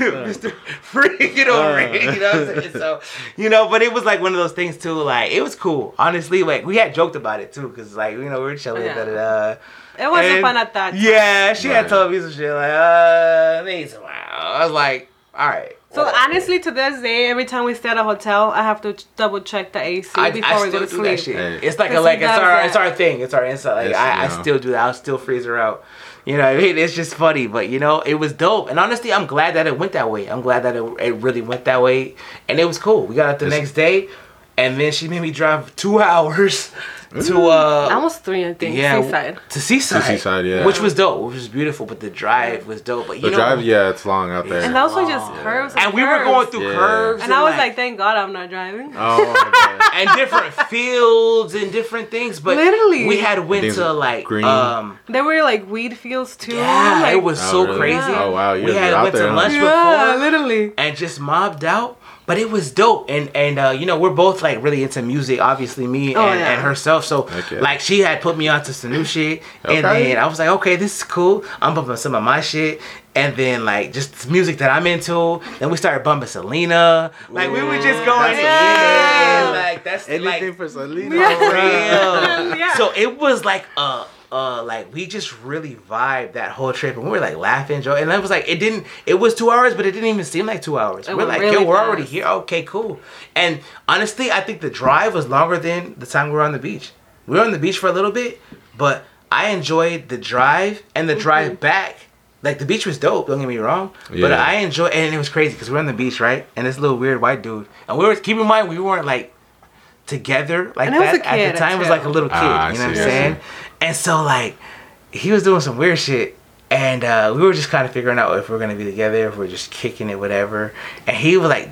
huh? Mr. Freak it over Uh. it, you know what I'm saying? So, you know, but it was like one of those things too. Like it was cool, honestly. Like we had joked about it too, cause like you know we were chilling, Yeah. da da da. It wasn't And- fun at that. time. Yeah, she had Right. told me some shit like, uh, needs a while. I was like, all right. So whatever. honestly, to this day, every time we stay at a hotel, I have to double check the AC I, before I we still go to do that sleep. shit. Hey. It's like a like it's our that. it's our thing. It's our inside. Like I, I still do that. I'll still freeze her out. You know, I mean, it's just funny, but you know, it was dope. And honestly, I'm glad that it went that way. I'm glad that it, it really went that way, and it was cool. We got up the It's- next day, and then she made me drive two hours to uh Almost three, I think. yeah Seaside. to seaside, To Seaside, yeah. which was dope, which was beautiful. But the drive was dope. But you The know, drive, yeah, it's long out there. And those were just curves. and we were going through Yeah. curves, And I was like, thank God I'm not driving. oh, okay. and different fields and different things. But Literally. we had went to like green. um There were like weed fields too. yeah, like, it was Oh, so really? crazy. Yeah. Oh, wow. You we had were out went there, to huh? lunch Yeah, before literally. and just mobbed out. But it was dope, and and uh, you know we're both like really into music. Obviously, me Oh, and, yeah. and herself. So Okay. like she had put me onto some new shit, and Okay. then I was like, okay, this is cool. I'm bumping some of my shit, and then like just music that I'm into. Then we started bumping Selena. Like we were just going That's in, Selena. like that's Anything like for Selena. for real. Yeah. So it was like uh uh like we just really vibed that whole trip and we were like laughing, Joe. And it was like it didn't it was two hours, but it didn't even seem like two hours. It we're like, really yo, we're already here. Okay, cool. And honestly, I think the drive was longer than the time we were on the beach. We were on the beach for a little bit, but I enjoyed the drive and the drive back. Like the beach was dope, don't get me wrong. yeah. But Yeah. I enjoy and it was crazy because we are on the beach, right? And this little weird white dude. And we were keep in mind we weren't like together like And I was that a at the time. It was like a little kid. Ah, I you know what I'm see, saying? And so like he was doing some weird shit. And uh, we were just kind of figuring out if we are gonna be together, if we are just kicking it, whatever. And he was like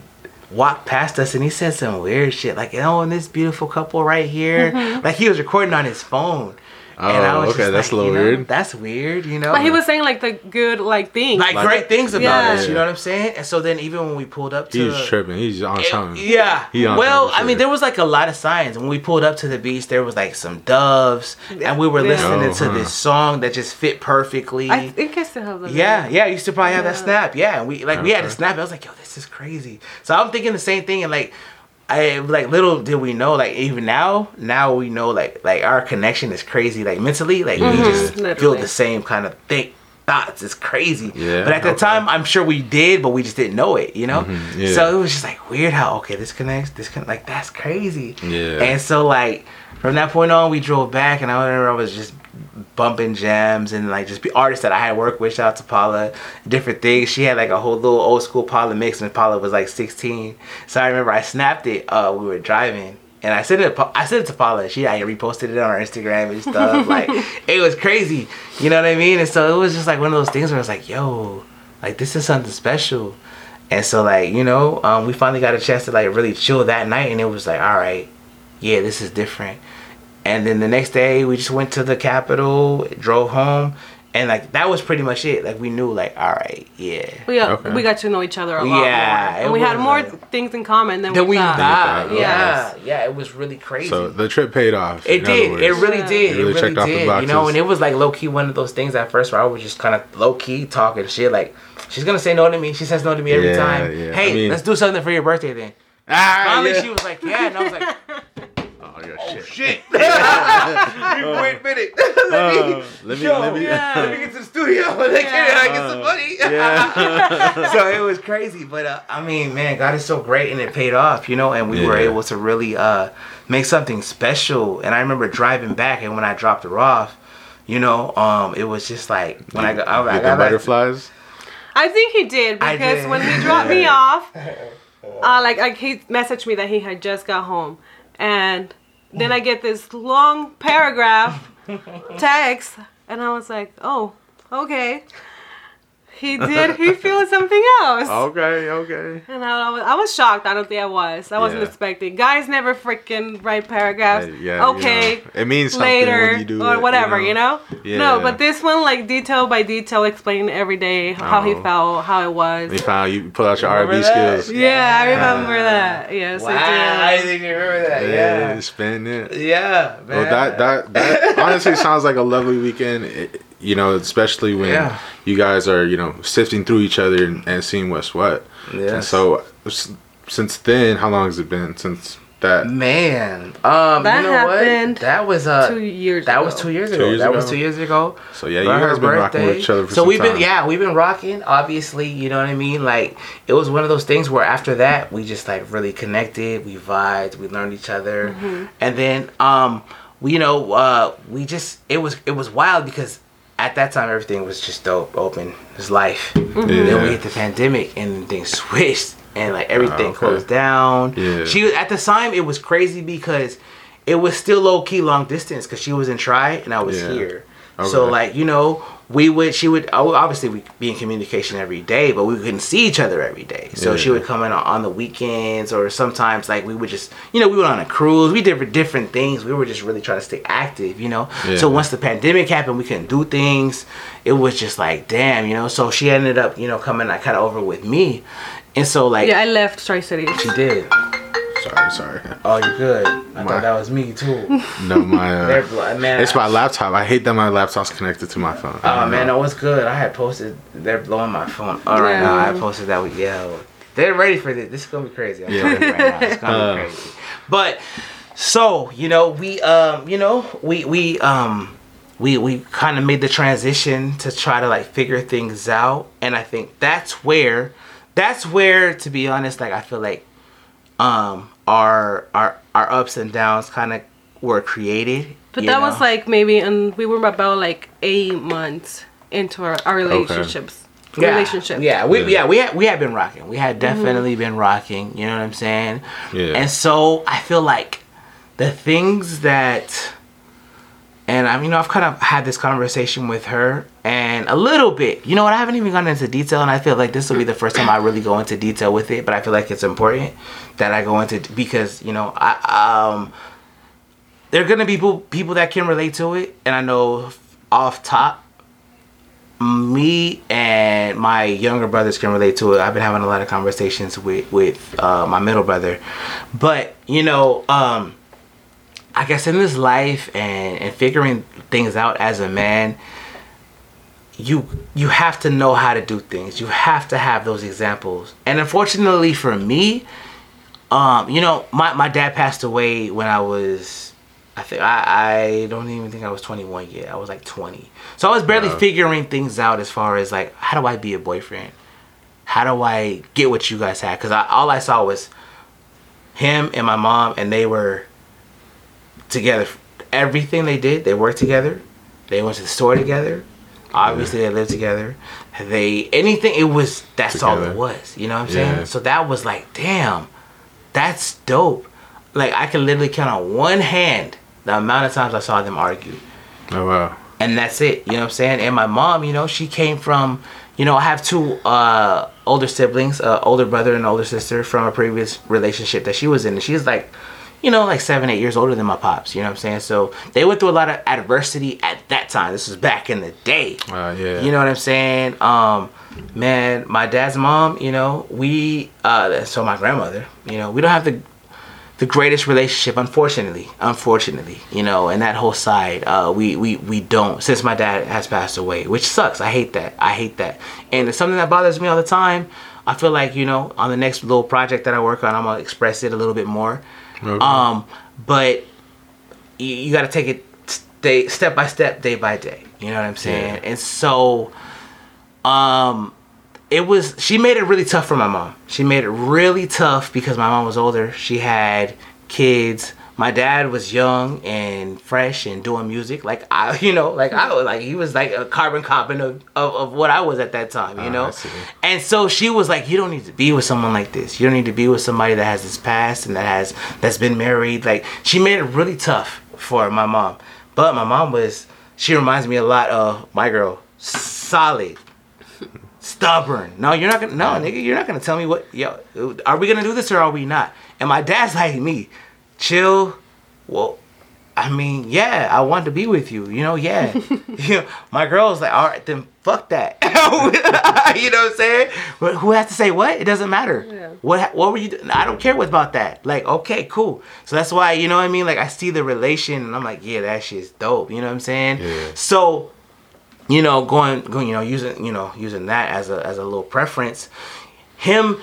walked past us and he said some weird shit like, "Oh, and this beautiful couple right here." Like he was recording on his phone. Oh, okay, that's a little you know, weird. That's weird, you know. But he was saying like the good like things. like, Like- great things about Yeah. us. You know what I'm saying? And so then even when we pulled up to He's tripping. He's on it- something. yeah. He on well, something, I mean, there was like a lot of signs. When we pulled up to the beach, there was like some doves, and we were Yeah. listening Oh, to huh. this song that just fit perfectly. I think I still have the yeah, yeah, you used to probably have that snap. Yeah, and we like we had a snap. I was like, yo, this is crazy. So I'm thinking the same thing, and like. I like little did we know like even now now we know like like our connection is crazy like mentally like we just feel the same kind of thing thoughts. It's crazy. Yeah, but at the okay. time I'm sure we did but we just didn't know it you know? Mhm, yeah. so it was just like weird how okay this connects this con- like that's crazy. Yeah. and so like from that point on we drove back and I remember I was just bumping jams and like just be artists that I had worked with shout out to Paula different things she had like a whole little old school Paula mix and Paula was like 16 so I remember I snapped it uh we were driving and I sent it. to I sent it to Paula. She I reposted it on her Instagram and stuff. like it was crazy. You know what I mean? And so it was just like one of those things where it's like, yo, like this is something special. And so like you know, um, we finally got a chance to like really chill that night, and it was like, all right, yeah, this is different. And then the next day, we just went to the Capitol, drove home, and like that was pretty much it. Like we knew, like all right, yeah. We got, Okay. we got to know each other a lot Yeah, more. And we had more like- things in common than Then we we thought. thought, Yeah. yeah, yeah, it was really crazy. So the trip paid off. It in other did. It really Yeah. did. You It really really checked off the did. You know, and it was like low key one of those things at first where I was just kind of low key talking shit. Like she's gonna say no to me. She says no to me every Yeah, time. yeah. Hey, I mean- let's do something for your birthday then. Ah, Finally, yeah. she was like, yeah, and I was like, Oh, yeah, shit. shit. Wait a minute. let me, Uh, let me, yo, let me, yeah. let me get to the studio and then Yeah. I get some money. yeah. so it was crazy, but uh, I mean, man, God is so great, and it paid off, you know. And we were able to really uh, make something special. And I remember driving back, and when I dropped her off, you know, um, it was just like when I got, I, I Get the got back. butterflies. I think he did I because did. when he dropped me off, uh, like like he messaged me that he had just got home, and then I get this long paragraph text, and I was like, oh, okay. He did. He feels something else. Okay, okay. And I was, I was shocked. I don't think I was. I wasn't Yeah. expecting. Guys never freaking write paragraphs. Yeah, yeah, you okay. know, it means something later when you do or it, you whatever, know? you know. Yeah. No, but this one like detail by detail explaining every day how he Oh. felt, how it was. You found you pull out your R&B skills. Yeah, I remember that. Yes, Wow, I I did. didn't remember that. Yeah, Yeah, spin it. yeah, man. Well, that that that honestly sounds like a lovely weekend. It, you know, especially when Yeah. you guys are you know sifting through each other and, and seeing what's what. And Yes. so since then, how long has it been since that? Man, um, That you know happened what? That was uh, Two years. Ago. That ago. was two years ago. Two ago. years that was two years ago. So yeah, you For her guys been rocking with birthday. each other for so some we've time. been yeah we've been rocking obviously you know what i mean like it was one of those things where after that we just like really connected we vibed we learned each other Mm-hmm. and then um we you know uh we just it was it was wild because at that time everything was just dope open it was life Mm-hmm. Yeah. then we hit the pandemic and things switched and like everything okay. closed down Yeah. she at the time it was crazy because it was still low key long distance because she was in Tri and I was Yeah. here. So like you know we would she would oh, obviously we be in communication every day but we couldn't see each other every day. So she would come in on, on the weekends or sometimes like we would just you know we went on a cruise we did different things we were just really trying to stay active you know. Yeah. So once the pandemic happened we couldn't do things. It was just like damn you know. So she ended up you know coming like kind of over with me, and so like Yeah, I left Tri City. she did. Sorry, sorry. Oh, you're good. I My- thought that was me too. No, my uh, blo- man. it's my laptop. I hate that my laptop's connected to my phone. Oh don't man, know. no, it's good. I had posted. They're blowing my phone. All right Yeah. now, I posted that with yeah. They're ready for this. This is gonna be crazy. I'm Yeah. telling you right now, it's gonna Uh. be crazy. But so you know, we um, you know, we we um. We, we kind of made the transition to try to like figure things out and i think that's where that's where to be honest like i feel like um our our our ups and downs kind of were created But that know? was like maybe, and we were about like eight months into our, our relationships. Relationship. Yeah, we Yeah. yeah we had we had been rocking. We had definitely been rocking. You know what I'm saying? Yeah. And so I feel like the things that, and I mean, I've kind of had this conversation with her, and a little bit. You know what? I haven't even gone into detail, and I feel like this will be the first time I really go into detail with it. But I feel like it's important that I go into because you know I um. There are gonna be people people that can relate to it, and I know off top me and my younger brothers can relate to it. I've been having a lot of conversations with with uh, my middle brother, but you know, um, I guess in this life and and figuring things out as a man, you you have to know how to do things. You have to have those examples. And unfortunately for me, um, you know, my my dad passed away when I was I think I, I don't even think I was 21 yet. I was like 20. So I was barely Wow. figuring things out as far as like how do I be a boyfriend? How do I get what you guys had? Because I, all I saw was him and my mom, and they were together. Everything they did, they worked together. They went to the store together. Obviously, they lived together. They anything. It was that's all it was. You know what I'm Yeah. saying? So that was like, damn, that's dope. Like I can literally count on one hand the amount of times I saw them argue Oh wow. and that's it. You know what I'm saying? And my mom, you know, she came from, you know, I have two uh, older siblings, uh, older brother and older sister from a previous relationship that she was in, and she's like, you know, like seven, eight years older than my pops. You know what I'm saying? So they went through a lot of adversity at that time. This was back in the day. Uh, yeah. You know what I'm saying? Um, man, my dad's mom, you know, we, uh, so my grandmother, you know, we don't have the the greatest relationship, unfortunately, unfortunately, you know, and that whole side, uh, we, we, we don't, since my dad has passed away, which sucks. I hate that. I hate that. And it's something that bothers me all the time. I feel like, you know, on the next little project that I work on, I'm going to express it a little bit more. Okay. Um, but you, you got to take it day, step by step, day by day. You know what I'm saying? Yeah. And so, um, it was she made it really tough for my mom. She made it really tough because my mom was older. She had kids. My dad was young and fresh and doing music. Like I, you know, like I was like he was like a carbon copy of, of, of what I was at that time, you Ah, know. And so she was like, "You don't need to be with someone like this. You don't need to be with somebody that has this past and that has that's been married." Like she made it really tough for my mom. But my mom was she reminds me a lot of my girl, solid, stubborn. No, you're not gonna. No, nigga, you're not gonna tell me what. Yo, are we gonna do this or are we not? And my dad's like me, chill. Well, I mean, yeah, I want to be with you. You know, yeah. you know, my girl's like, all right, then fuck that. you know what I'm saying? But who has to say what? It doesn't matter. Yeah. What What were you? doing? I don't care what about that. Like, okay, cool. So that's why you know what I mean. Like, I see the relation, and I'm like, yeah, that shit's dope. You know what I'm saying? Yeah. So you know, going, going, you know, using, you know, using that as a as a little preference. Him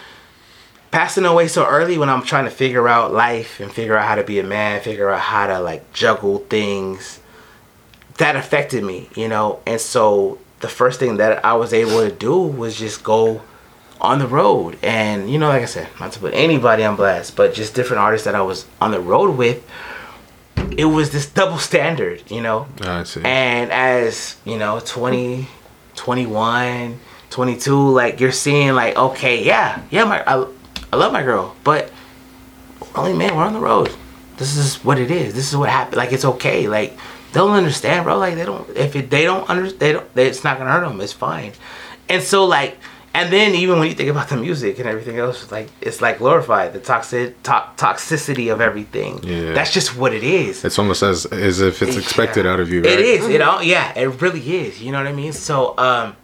passing away so early when I'm trying to figure out life and figure out how to be a man, figure out how to like juggle things. That affected me, you know, and so the first thing that I was able to do was just go on the road, and you know, like I said, not to put anybody on blast, but just different artists that I was on the road with. It was this double standard, you know. Ah, I see. And as, you know, 20, 21, 22, like you're seeing like, okay, yeah, yeah, my I, I love my girl, but only man, we're on the road. This is what it is. This is what happened. Like it's okay. Like they'll understand, bro. Like they don't if it, they don't understand, they don't they, it's not going to hurt them. It's fine. And so like and then even when you think about the music and everything else, like it's like glorified the toxic to- toxicity of everything. Yeah. That's just what it is. it's almost as as if it's expected Yeah. out of you. Right? It is. It all. Yeah, it really is. You know what I mean? So, um,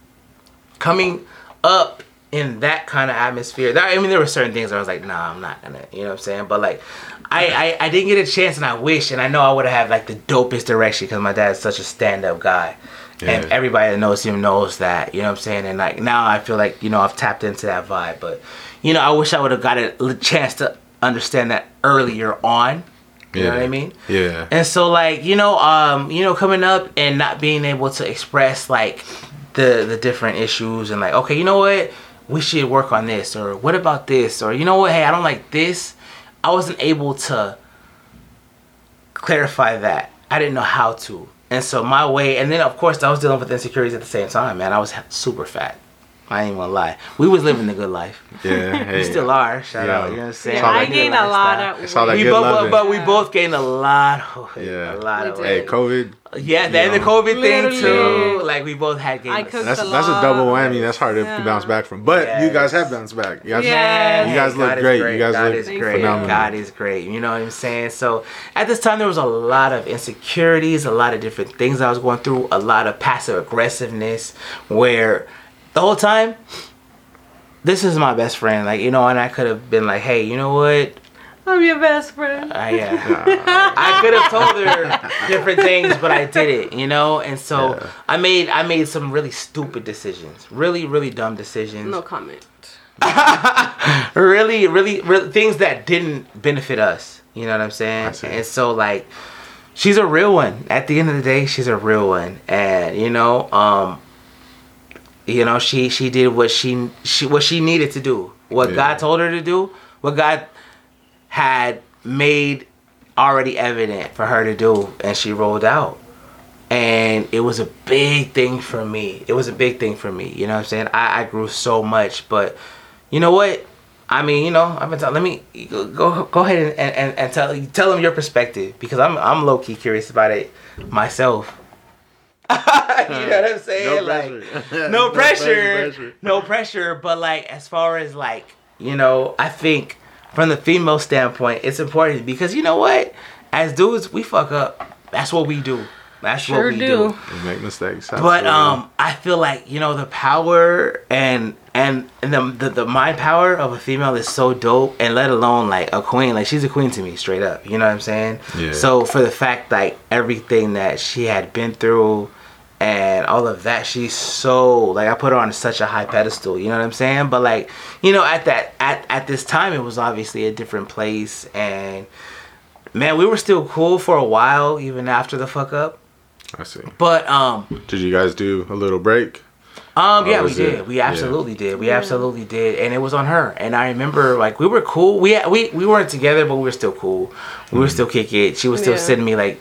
coming up in that kind of atmosphere, that, I mean, there were certain things where I was like, nah, I'm not gonna. You know what I'm saying? But like, I I, I didn't get a chance, and I wish, and I know I would have had like the dopest direction because my dad's such a stand up guy. And everybody that knows him knows that, you know what I'm saying? And like now I feel like, you know, I've tapped into that vibe. But, you know, I wish I would have got a chance to understand that earlier on. You know what I mean? Yeah. And so like, you know, um, you know, coming up and not being able to express like the the different issues and like, okay, you know what? We should work on this or what about this or you know what, hey, I don't like this. I wasn't able to clarify that. I didn't know how to. And so my way and then of course I was dealing with insecurities at the same time, man. I was super fat. I ain't gonna lie. We was living the good life. Yeah. Hey. We still are. Shout Yeah. out. You know what I'm saying? Yeah, I gained a lot lifestyle. of It's all that weight. We good both, but we both gained a lot of weight. Yeah. A lot We of did. weight. Hey, COVID. Yeah, then the Yeah. COVID thing too. Like we both had gained. I a- cooked That's a that's a double whammy. That's hard to bounce back from. But you guys have bounced back. You guys, Yeah. you guys look God is great. You guys God look is great. phenomenal. God is great. You know what I'm saying? So at this time, there was a lot of insecurities, a lot of different things I was going through, a lot of passive aggressiveness, where the whole time, this is my best friend. Like you know, and I could have been like, hey, you know what? I'm your best friend. I, yeah. I could have told her different things, but I didn't, you know. And so Yeah. I made I made some really stupid decisions, really really dumb decisions, No comment. really, really really things that didn't benefit us. You know what I'm saying? I see. And so like, she's a real one. At the end of the day, she's a real one, and you know, um, you know, she she did what she she what she needed to do, what Yeah. God told her to do, what God had made already evident for her to do and she rolled out. And it was a big thing for me. It was a big thing for me you know what i'm saying? I, I grew so much but you know what? I mean you know i've been telling let me go go, ahead and, and, and tell tell them your perspective because i'm i'm low-key curious about it myself you know what i'm uh, saying like pressure. no pressure, pressure. no pressure. But like, as far as like, you know, I think from the female standpoint, it's important because you know what? As dudes, we fuck up. That's what we do. That's Sure what we do. do. We make mistakes. But absolutely. um, I feel like you know the power and and and the, the the mind power of a female is so dope, and let alone like a queen. Like she's a queen to me, straight up. You know what I'm saying? Yeah. So for the fact like everything that she had been through, and all of that, she's so like I put her on such a high pedestal. You know what I'm saying? But like you know at that at at this time, it was obviously a different place, and man, we were still cool for a while, even after the fuck up. I see. But um. Did you guys do a little break? Um, yeah, we was it? did. We Yeah. absolutely did. We absolutely did, and it was on her. And I remember, like, we were cool. We we we weren't together, but we were still cool. We were still kicking it. She was still Yeah. sending me like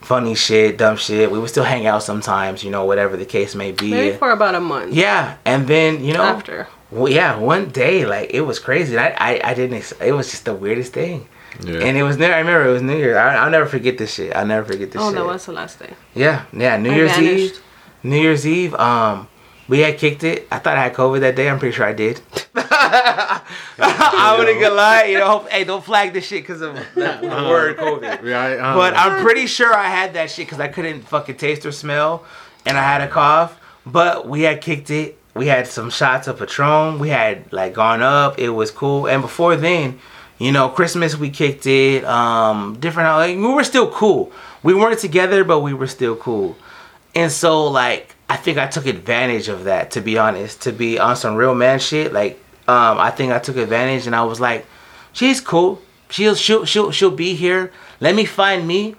funny shit, dumb shit. We would still hang out sometimes, you know, whatever the case may be. Maybe for about a month. yeah, and then you know, After. well, yeah, one day, like, it was crazy. I I, I didn't. Ex- it was just the weirdest thing. Yeah. And it was near. I remember it was New Year. I, I'll never forget this shit. I'll never forget this shit. Oh, shit. that was the last day. Yeah, yeah. New I Year's vanished. Eve. New Year's Eve. Um, we had kicked it. I thought I had COVID that day. I'm pretty sure I did. I wouldn't gonna lie. You know, hope, hey, don't flag this shit because of the, the word COVID. Right. uh, But I'm pretty sure I had that shit because I couldn't fucking taste or smell, and I had a cough. But we had kicked it. We had some shots of Patron. We had like gone up. It was cool. And before then, you know, Christmas we kicked it. Um, different. Like, we were still cool. We weren't together, but we were still cool. And so like I think I took advantage of that to be honest, to be on some real man shit. Like um I think I took advantage and I was like, she's cool. She'll she'll she'll she'll be here. Let me find me.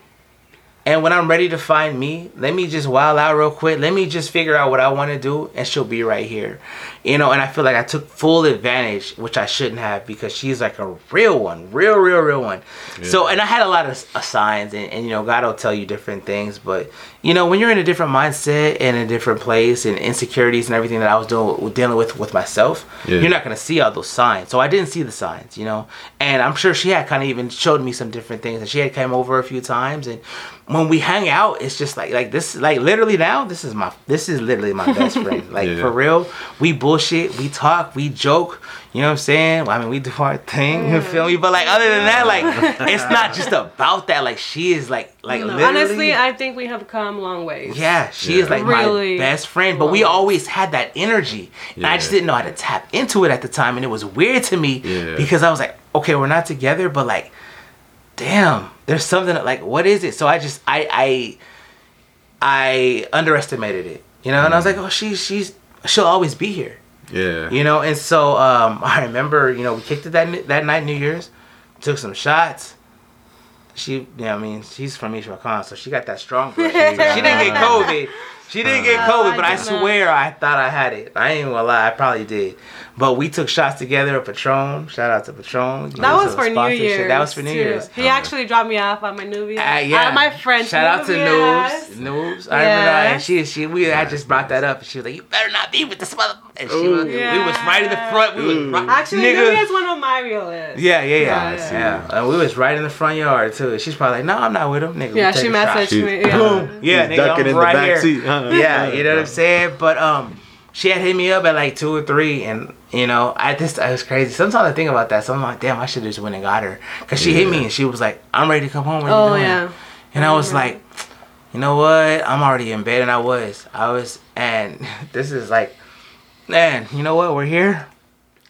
And when I'm ready to find me, let me just wild out real quick. Let me just figure out what I want to do, and she'll be right here. You know, and I feel like I took full advantage, which I shouldn't have, because she's like a real one, real, real, real one. So, and I had a lot of uh, signs, and, and you know, God will tell you different things. But you know, when you're in a different mindset and a different place, and insecurities and everything that I was doing, dealing with with myself, Yeah. you're not gonna see all those signs. So I didn't see the signs, you know. And I'm sure she had kind of even showed me some different things, and she had came over a few times, and when we hang out, it's just like like this, like literally now, this is my this is literally my best friend, like Yeah. for real. We bullshit, we talk, we joke. You know what I'm saying? Well, I mean, we do our thing. You mm. feel me? But like other than that, like it's not just about that. Like she is like like No, literally. honestly, I think we have come a long ways. Yeah, she is like Really my best friend, but we always had that energy. And I just didn't know how to tap into it at the time. And it was weird to me Yeah. because I was like, okay, we're not together, but like, damn, there's something that, like, what is it? So I just, I, I, I underestimated it, you know? And I was like, oh, she, she's, she'll always be here, Yeah. you know? And so um, I remember, you know, we kicked it that, that night, New Year's, took some shots. She, yeah, I mean, she's from East Rakan, so she got that strong blood. she didn't get COVID. She didn't get COVID, I but I not. swear I thought I had it. I ain't gonna lie, I probably did. But we took shots together of Patron. Shout out to Patron. That was for New Year's. That was for New too. Year's. He actually dropped me off at my New Year's. Uh, yeah, At my friend's Shout out to Noobs. Noobs. I remember. And she, she, we I just brought that up, and she was like, "You better not be with this mother." And she was, we was right in the front. We was right, Actually, nigga. New Year's one of my real lists. Yeah, yeah, yeah, Yeah, yeah. And we was right in the front yard too. She's probably like, "No, I'm not with him, nigga." Yeah, she messaged She- me. Yeah. Boom. Yeah, He's nigga, ducking I'm in the right back here. seat. Uh, yeah, you know what I'm saying. But um, she had hit me up at like two or three, and you know, at this, it was crazy. Sometimes I think about that. So I'm like, damn, I should have just went and got her, cause she hit me and she was like, I'm ready to come home. What are you Oh doing? yeah. And I was like, you know what? I'm already in bed, and I was, I was, and this is like, man, you know what? We're here.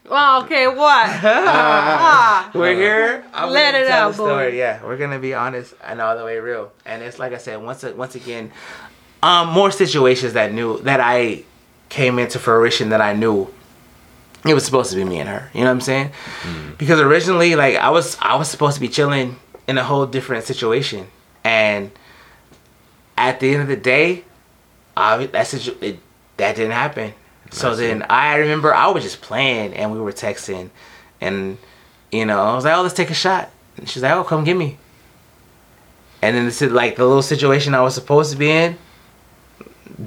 Well, okay, what? ah, We're here. I'm Let gonna it tell out, the story. boy. Yeah, we're gonna be honest and all the way real. And it's like I said, once once again, um, more situations that knew that I came into fruition that I knew it was supposed to be me and her. You know what I'm saying? Because originally, like I was I was supposed to be chilling in a whole different situation, and at the end of the day, I that situ- it, that didn't happen. So I see. then I remember I was just playing and we were texting, and you know I was like, "Oh, let's take a shot." And she's like, "Oh, come get me." And then this is like the little situation I was supposed to be in.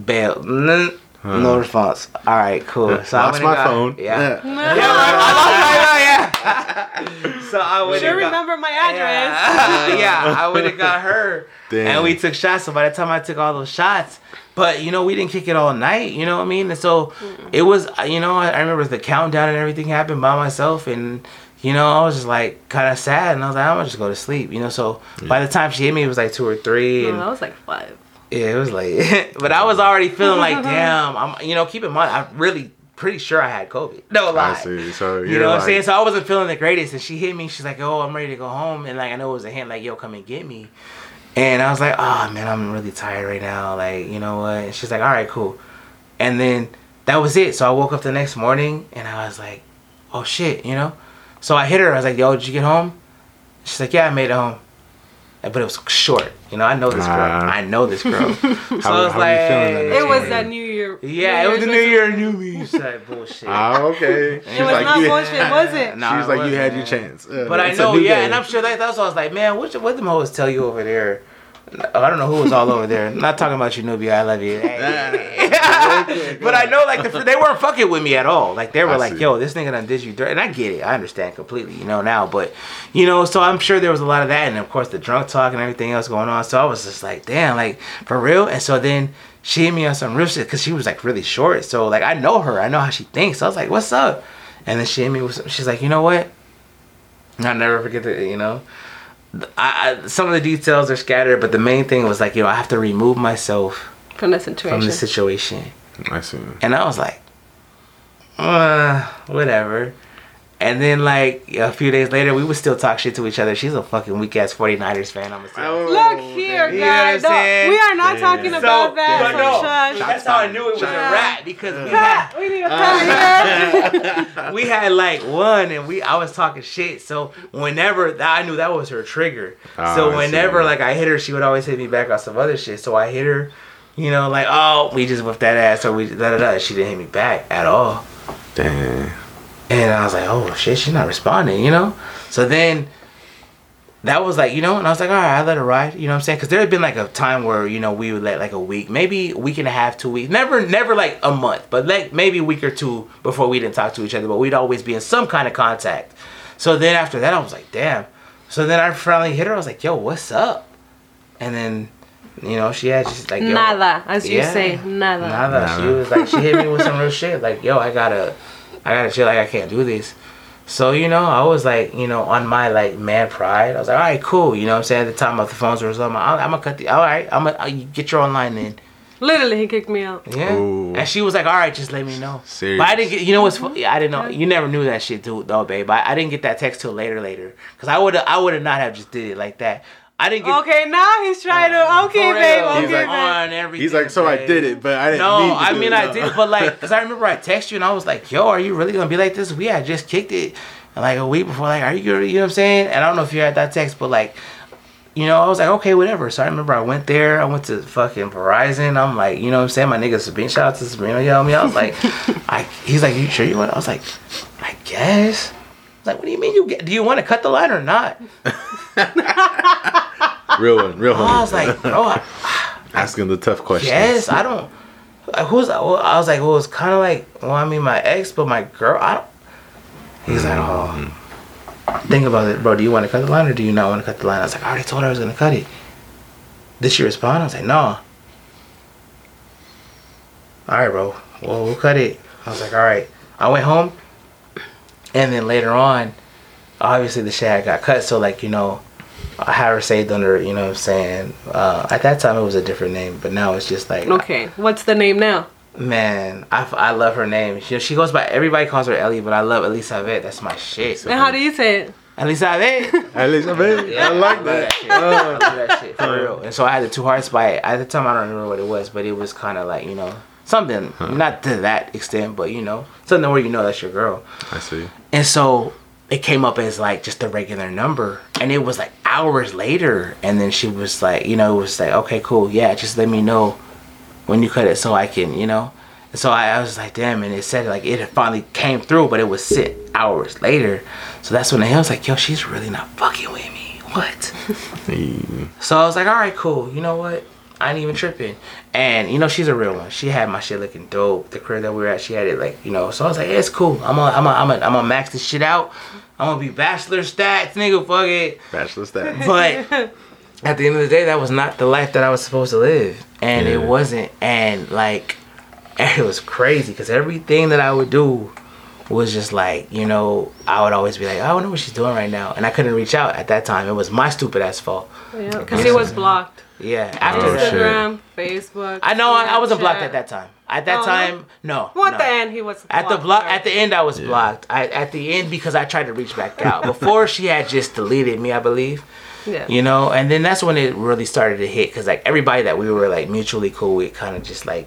Bail. Mm, No Huh. response. All right, cool. So I Lost went my got- phone. Yeah. no. Yeah, I lost my phone, yeah. so I would. Sure and got- remember my address. yeah, yeah, I would have got her. Damn. And we took shots. So by the time I took all those shots, but you know, we didn't kick it all night. You know what I mean? And so it was, you know, I, I remember the countdown and everything happened by myself, and you know, I was just like kind of sad, and I was like, I'm gonna just go to sleep, you know. So by the time she hit me, it was like two or three, No, and that was like five. yeah, it was late. but I was already feeling like, damn, I'm, you know, keep in mind, I'm really pretty sure I had COVID. No lie. I see. So You you're know what I'm saying? So I wasn't feeling the greatest, and she hit me. She's like, "Oh, I'm ready to go home," and like I know it was a hint, like, "Yo, come and get me." And I was like, "Oh man, I'm really tired right now. Like, you know what?" And she's like, "All right, cool." And then that was it. So I woke up the next morning, and I was like, "Oh shit," you know. So I hit her. I was like, "Yo, did you get home?" She's like, "Yeah, I made it home." But it was short. You know, I know this girl. Ah. I know this girl. so How- I was how you like, feeling that It was morning? that New Year. yeah, it was the New Year, New Me. She's like, bullshit. Ah, okay. She's It was like not you. bullshit, was it? Nah, She's it like you had your chance. Uh, But I know, yeah, day. and I'm sure that, that's why I was like, man, what what them hoes tell you over there? I don't know who was all over there. Not talking about you, Nubia. I love you. Hey. but I know, like, the, they weren't fucking with me at all. Like, they were I like, see. yo, this nigga done did you dirt. And I get it. I understand completely, you know, now. But, you know, so I'm sure there was a lot of that. And, of course, the drunk talk and everything else going on. So I was just like, damn, like, for real? And so then she hit me on some real shit because she was, like, really short. So, like, I know her. I know how she thinks. So I was like, what's up? And then she hit me with some, she's like, you know what? I'll never forget the, you know, I, I, some of the details are scattered, but the main thing was like, you know, I have to remove myself From the situation. from the situation. I see. And I was like, uh, whatever. And then like a few days later, we would still talk shit to each other. She's a fucking weak ass 49ers fan. I'm gonna Oh, Look here, You know what I'm guys. No, we are not Yeah. talking So, about that. but no, that's how I knew it was a rat because we had we need a pat here. we had like one and we I was talking shit. So whenever that I knew that was her trigger. Ah, so whenever see. like I hit her, she would always hit me back on some other shit. So I hit her, you know, like oh we just whipped that ass or we da da da. She didn't hit me back at all. Damn. And I was like, oh shit, she's not responding, you know? So then that was like, you know, and I was like, all right, I let her ride, you know what I'm saying? Because there had been like a time where, you know, we would let like a week, maybe a week and a half, two weeks, never, never like a month, but like maybe a week or two before we didn't talk to each other, but we'd always be in some kind of contact. So then after that, I was like, damn. So then I finally hit her, I was like, yo, what's up? And then, you know, she had just like, yo, Nada, as you Yeah. say, nada. Nada. She was like, she hit me with some real shit. Like, yo, I gotta, I gotta chill. Like, I can't do this. So you know, I was like, you know, on my like man pride. I was like, all right, cool. You know, what I'm saying at the time of the phones were I'm, I'm gonna cut the. All right, I'm gonna uh, you get your online then. Literally, he kicked me out. Yeah. Ooh. And she was like, all right, just let me know. Serious. But I didn't get. You know what's? fu- mm-hmm. I didn't know. You never knew that shit, too, though, babe. I, I didn't get that text till later, later. Cause I would have, I would have not have just did it like that. I didn't get. Okay, now he's trying to. Uh, okay, babe. real. Okay, He's like- babe. on everything. He's like, so I did it, but I didn't. No, mean to I do mean it, I no. did, but like, cause I remember I texted you and I was like, "Yo, are you really gonna be like this?" We had just kicked it, like a week before, like, "Are you gonna?" You know what I'm saying? And I don't know if you had that text, but like, you know, I was like, "Okay, whatever." So I remember I went there. I went to fucking Verizon. I'm like, you know what I'm saying? My nigga Sabine, shout out to Sabrina, you know me. I was like, I. He's like, "You sure you want?" I was like, "I guess." I was like, what do you mean you get? Do you want to cut the line or not? real one, real one. I was like, bro, I, asking the tough questions. Yes, I don't. uh, Who's? I was like, well, it's kind of like, well, I mean, my ex, but my girl, I don't. He's like, oh. Think about it, bro. Do you want to cut the line or do you not want to cut the line? I was like, I already told her I was gonna cut it. Did she respond? I was like, no. All right, bro. Well, we'll cut it. I was like, all right. I went home, and then later on, obviously the had got cut. So like, you know, I had her saved under, you know what I'm saying? Uh, at that time, it was a different name, but now it's just like, Okay, what's the name now? man, I, I love her name. She, she goes by, everybody calls her Ellie, but I love Elizabeth. That's my shit. And how do you say it? Elizabeth. Elizabeth, I like that. shit. I love that shit for real. And so I had the two hearts by it. At the time, I don't remember what it was, but it was kind of like, you know, something, not to that extent, but you know, something where you know that's your girl. I see. And so it came up as like just a regular number. And it was like hours later. And then she was like, you know, it was like, okay, cool. Yeah, just let me know when you cut it so I can, you know. And so I, I was like, damn. And it said like it had finally came through, but it was sit hours later. So that's when I was like, yo, she's really not fucking with me. What? So I was like, all right, cool. You know what? I ain't even tripping. And you know, she's a real one. She had my shit looking dope. The crib that we were at, she had it like, you know. So I was like, yeah, it's cool. I'm gonna, I'm gonna, I'm gonna, I'm gonna max this shit out. I'm gonna be bachelor stats, nigga. Fuck it. Bachelor stats. But at the end of the day, that was not the life that I was supposed to live, and Yeah. it wasn't. And like, it was crazy because everything that I would do was just like, you know, I would always be like, oh, I don't know what she's doing right now, and I couldn't reach out at that time. It was my stupid ass fault. Yeah, because he was blocked. Yeah, oh, after Oh, that, shit. Instagram, Facebook. I know I, I wasn't blocked at that time. At that Oh, time, no. Well, at no. the end, he was At the blocked, block, at the end, I was blocked. I, at the end, because I tried to reach back out. Before, she had just deleted me, I believe. Yeah. You know, and then that's when it really started to hit, because like everybody that we were like mutually cool with, kind of just like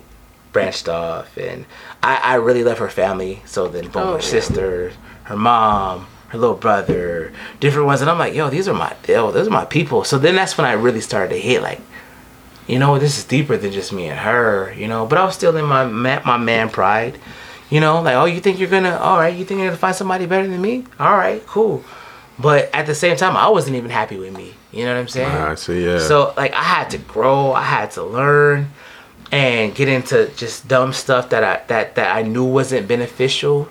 branched off, and I, I really love her family. So then, boom, Oh, her yeah. sister, her mom, her little brother, different ones, and I'm like, yo, these are my, yo, those are my people. So then that's when I really started to hit, like, you know, this is deeper than just me and her, you know. But I was still in my my man pride, you know, like, oh, you think you're gonna, all right, you think you're gonna find somebody better than me? All right, cool. But at the same time, I wasn't even happy with me. You know what I'm saying? I see. Yeah. So like, I had to grow, I had to learn, and get into just dumb stuff that I that that I knew wasn't beneficial.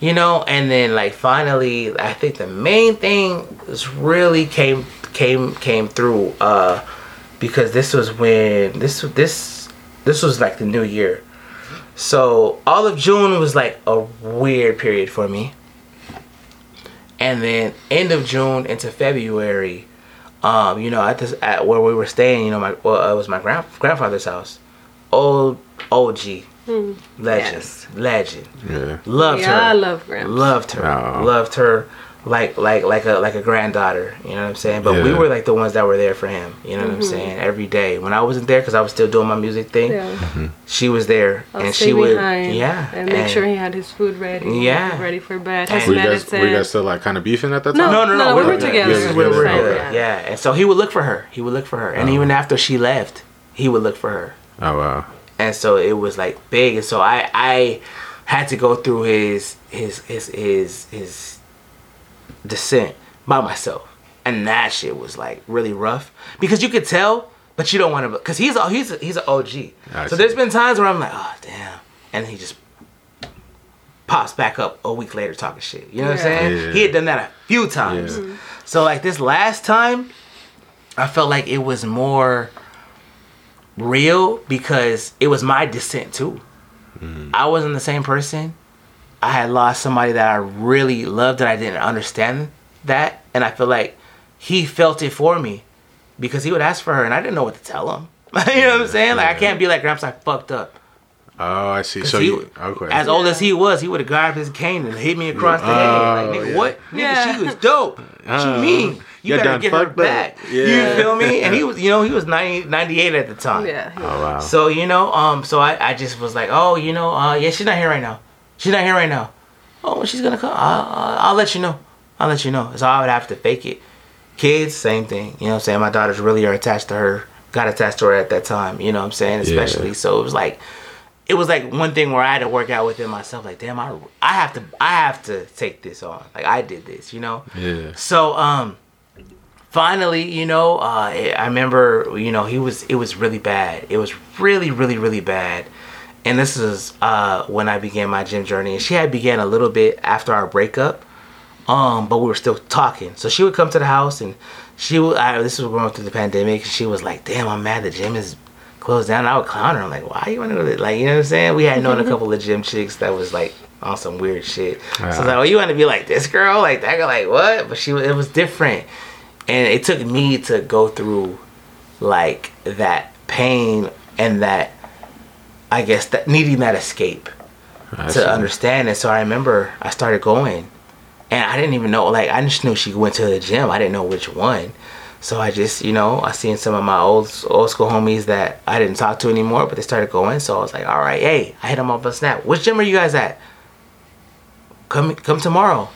You know, and then like finally, I think the main thing was really came came came through. uh because this was when this this this was like the new year. So all of June was like a weird period for me. And then end of June into February, um, you know, at this at where we were staying, you know, my well, it was my grand grandfather's house. Old OG, Hmm. legend, Yes. legend. yeah. Loved Yeah, her. I love Gramps. Loved her. Oh. Loved her like like like a like a granddaughter. You know what I'm saying? But we were like the ones that were there for him. You know what I'm mm-hmm. saying? Every day when I wasn't there because I was still doing my music thing, Yeah. Mm-hmm. she was there I'll and stay she would yeah and make sure he had his food ready. Yeah. ready for bed. And- His Were you guys medicine. were you guys still like kind of beefing at that time? no, no, no, No, we were together. This is where we're Okay. Yeah, and so he would look for her. He would look for her, and oh. even after she left, he would look for her. Oh wow. And so it was like big. And so i i had to go through his his his his his descent by myself. And that shit was like really rough. Because you could tell but you don't want to because he's a he's a, he's an og I so see. there's been times where i'm like oh damn. And he just pops back up a week later talking shit. You know what i'm saying? Yeah. he had done that a few times. Yeah. so like this last time i felt like it was more real because it was my descent too. Mm. I wasn't the same person. I had lost somebody that I really loved and I didn't understand that. And I feel like he felt it for me because he would ask for her and I didn't know what to tell him. you know what I'm saying? Like I can't be like Gramps, I fucked up. Oh, I see. So he- you okay? As old as he was, he would have grabbed his cane and hit me across the head. Like, Oh, nigga, yeah. what? Nigga, Yeah. she was dope. What Oh. you mean? You You better get her back. Yeah. You feel me? And he was, you know, he was 90, 98 at the time. Yeah. he- oh wow. So you know, um, so I, I just was like, oh, you know, uh, yeah, she's not here right now. She's not here right now. Oh, she's gonna come, I'll, I'll, I'll let you know. I'll let you know. So I would have to fake it. Kids, same thing. You know what I'm saying? My daughters really are attached to her. Got attached to her at that time. You know what I'm saying? Especially. So it was like, it was like one thing where I had to work out within myself. Like, damn, I, I have to, I have to take this on. Like I did this. You know. yeah. So um finally, you know, uh I remember, you know, he was it was really bad. It was really really really bad. And this is uh when I began my gym journey and she had began a little bit after our breakup. Um but we were still talking. So she would come to the house and she would I, this was going through the pandemic and she was like, "Damn, I'm mad the gym is closed down." I would clown her. I'm like, "Why you want to go to like, you know what I'm saying?" We had known a couple of gym chicks that was like on some weird shit. So I was like, "Oh, you want to be like this girl, like that girl, like what?" But she, it was different, and it took me to go through like that pain and that, I guess that needing that escape I to see. understand it. So I remember I started going, and I didn't even know. Like I just knew she went to the gym. I didn't know which one. So I just, you know, I seen some of my old old school homies that I didn't talk to anymore, but they started going. So I was like, all right, hey, I hit them up on Snap. Which gym are you guys at? Come, come tomorrow.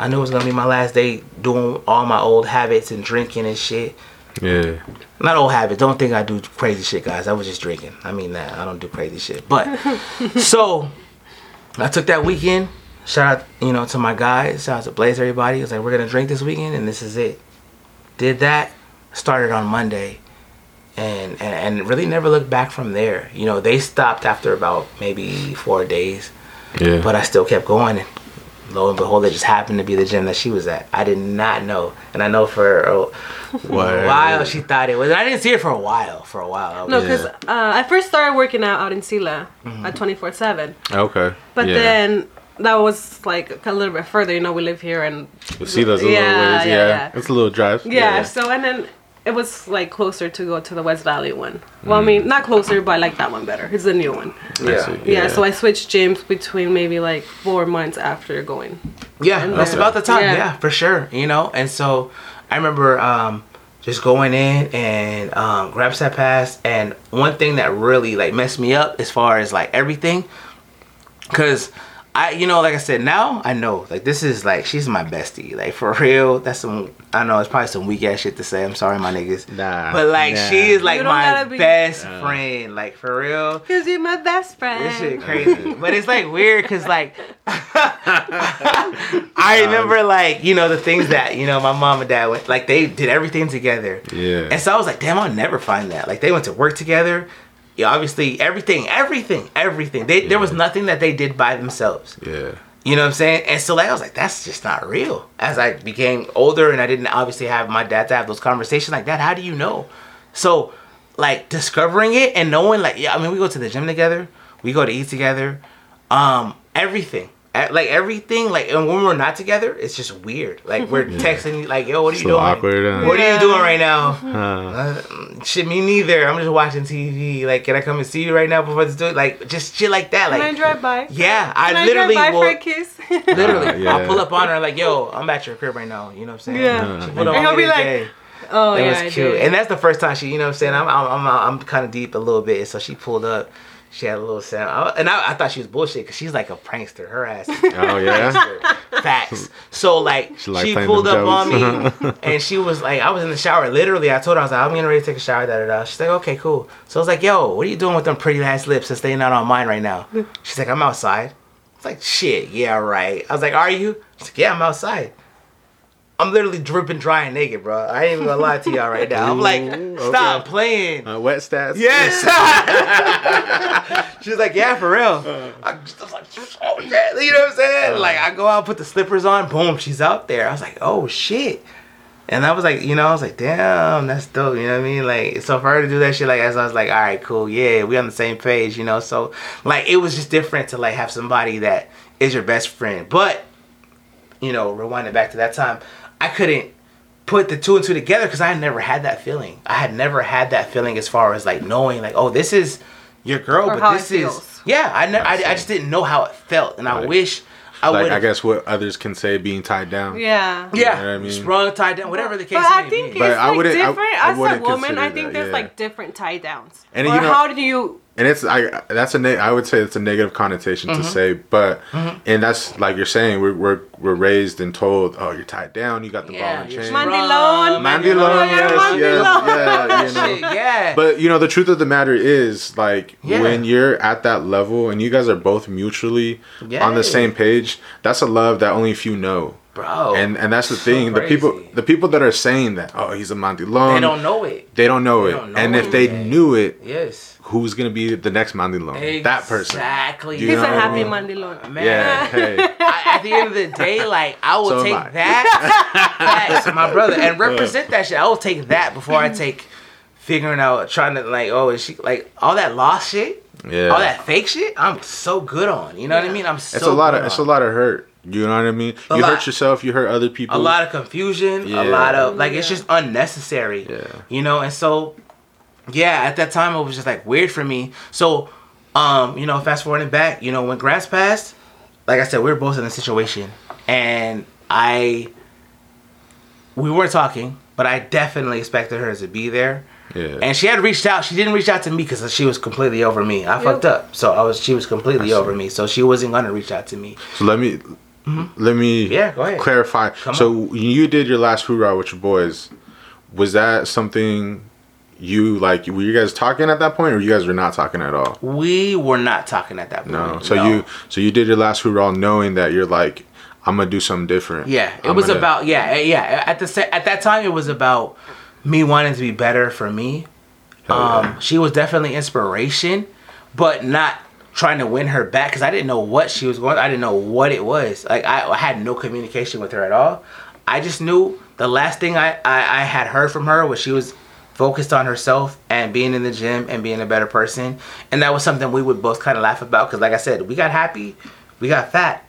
I knew it was gonna be my last day doing all my old habits and drinking and shit. Yeah. Not old habits. Don't think I do crazy shit, guys. I was just drinking. I mean that. I don't do crazy shit. But so I took that weekend. Shout out, you know, to my guys. Shout out to Blaze, everybody. I was like, we're gonna drink this weekend, and this is it. Did that. Started on Monday, and and, and really never looked back from there. You know, they stopped after about maybe four days, Yeah. but I still kept going. And lo and behold, it just happened to be the gym that she was at. I did not know, and I know for a, Word. while she thought it was. I didn't see her for a while. For a while. No, was- because uh, I first started working out out in Selah Mm-hmm. at 24 7. Okay. But yeah. then that was like a little bit further. You know, we live here and You see those little ways, yeah, yeah, yeah. It's a little drive. yeah, So and then it was like closer to go to the West Valley one. Well, I mean, not closer, but I like that one better. It's the new one. I Yeah. Yeah. So I switched gyms between maybe like four months after going. Yeah, that's there. about the time. Yeah. Yeah. for sure. You know, and so I remember um, just going in and um, grab that pass. And one thing that really like messed me up as far as like everything, because I, you know, like I said, now I know like this is like she's my bestie. Like for real, that's some. I know it's probably some weak ass shit to say. I'm sorry, my niggas. Nah, But like nah. she is like my be- best friend. Like for real. Cause you're my best friend. This shit crazy. but it's like weird because like I um, remember like, you know, the things that, you know, my mom and dad went like they did everything together. Yeah. And so I was like, damn, I'll never find that. Like they went to work together. Yeah, obviously everything, everything, everything. They there was nothing that they did by themselves. Yeah. You know what I'm saying? And so like I was like, that's just not real. As I became older and I didn't obviously have my dad to have those conversations like that, how do you know? So like discovering it and knowing like yeah, I mean we go to the gym together, we go to eat together, um, everything. Like everything, like and when we're not together, it's just weird. Like we're texting, like, "Yo, what are It's you a doing? awkward, uh, What are you doing right now?" Uh, Uh, shit, me neither. I'm just watching TV. Like, can I come and see you right now before this do it? Like, just shit like that. Like, Can I drive by? yeah, I Can literally I drive by will- for a kiss? Literally, Uh, yeah. I'll pull up on her like, "Yo, I'm at your crib right now." You know what I'm saying? Yeah. She pulled up And he'll be like, today. oh It yeah, was cute, and that's the first time she, you know what I'm saying? I'm, I'm, I'm, I'm kind of deep a little bit, so she pulled up. She had a little sound, I- and I, I thought she was bullshit because she's like a prankster. Her ass, oh yeah. Facts. So like, She she pulled up on me, and she was like, I was in the shower. Literally, I told her I was like, I'm getting ready to take a shower. Da da da. She's like, okay, cool. So I was like, Yo, what are you doing with them pretty ass lips since they not on mine right now? She's like, I'm outside. It's like, shit, yeah, right. I was like, are you? She's like, yeah, I'm outside. I'm literally dripping dry and naked, bro. I ain't even gonna lie to y'all right now. I'm like, stop okay. playing. Uh, wet stats. Yes. She's like, yeah, for real. I I was like, oh shit. You know what I'm saying? Like, I go out, put the slippers on, boom, she's out there. I was like, oh shit. And I was like, you know, I was like, damn, that's dope. You know what I mean? Like, so for her to do that shit, like, as I was like, all right, cool, yeah, we on the same page, you know. So, like, it was just different to like have somebody that is your best friend. But, you know, rewinding back to that time, I couldn't put the two and two together because I had never had that feeling. I had never had that feeling as far as like knowing, like, oh, this is your girl, Or but how this is feels. yeah. I, ne- I, see. I just didn't know how it felt, and I wish I Like would. I guess what others can say being tied down. yeah. yeah, You know I mean? sprung, tied down, whatever the case But I think be. It's I like wouldn't- I- different I as a woman. I think that, there's yeah. like different tie downs. And or you know- how do you? And it's I that's a ne- I would say it's a negative connotation Mm-hmm. to say, but and that's like you're saying we're we're we're raised and told, oh, you're tied down, you got the Yeah, ball and chain. Mandilon. Mandilon, yes, you're yes, yeah, you know. Yeah. But you know the truth of the matter is like Yeah. when you're at that level and you guys are both mutually on the same page, that's a love that only few know. bro, and and that's the so thing. The people the people that are saying that, oh, he's a Mandilon. they don't know it. They don't know They it. don't know and if they yet. knew it, Yes, who's gonna be the next Mandilon? That person. Exactly. He's know a happy mean? mandilon. Man. Yeah. Hey. I, at the end of the day, like I will So take I. that, facts, my brother, and represent that shit. I will take that before I take figuring out, trying to like, oh, is she like all that lost shit, Yeah. all that fake shit. I'm so good on. You know what I mean? I'm so. it's a lot good of it's a lot of hurt. You know what I mean? A you lot. hurt yourself. You hurt other people. a lot of confusion, Yeah. a lot of mm, like it's just unnecessary. Yeah. You know, and so yeah, at that time it was just like weird for me. So, um, you know, fast forwarding back, you know, when Gramps passed, like I said, we were both in a situation, and I we weren't talking, but I definitely expected her to be there. Yeah. And she had reached out. She didn't reach out to me because she was completely over me. I fucked up, so I was. She was completely over me, so she wasn't gonna reach out to me. so let me let me Mm-hmm. Yeah, go ahead. clarify. Come so when you did your last hoorah with your boys. Was that something you like? Were you guys talking at that point, or you guys were not talking at all? We were not talking at that point. No. So you so you did your last hoorah knowing that you're like, I'm gonna do something different. Yeah, it I'm was gonna- about yeah, eh, yeah. At the at that time, it was about me wanting to be better for me. Hell yeah. Um, she was definitely inspiration, but not trying to win her back because I didn't know what she was going. I didn't know what it was. Like I, I had no communication with her at all. I just knew the last thing I, I I had heard from her was she was focused on herself and being in the gym and being a better person, and that was something we would both kind of laugh about because, like I said, we got happy, we got fat.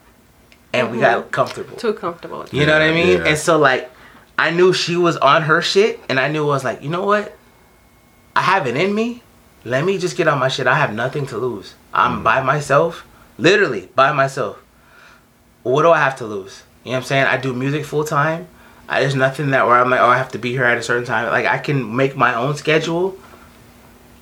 and we got mm-hmm. comfortable. Too comfortable. You know what I mean? Yeah. And so like I knew she was on her shit and I knew I was like, you know what? I have it in me. Let me just get on my shit. I have nothing to lose. I'm mm. by myself. Literally by myself. What do I have to lose? You know what I'm saying? I do music full time. I, there's nothing that where I'm like, oh, I have to be here at a certain time. Like I can make my own schedule.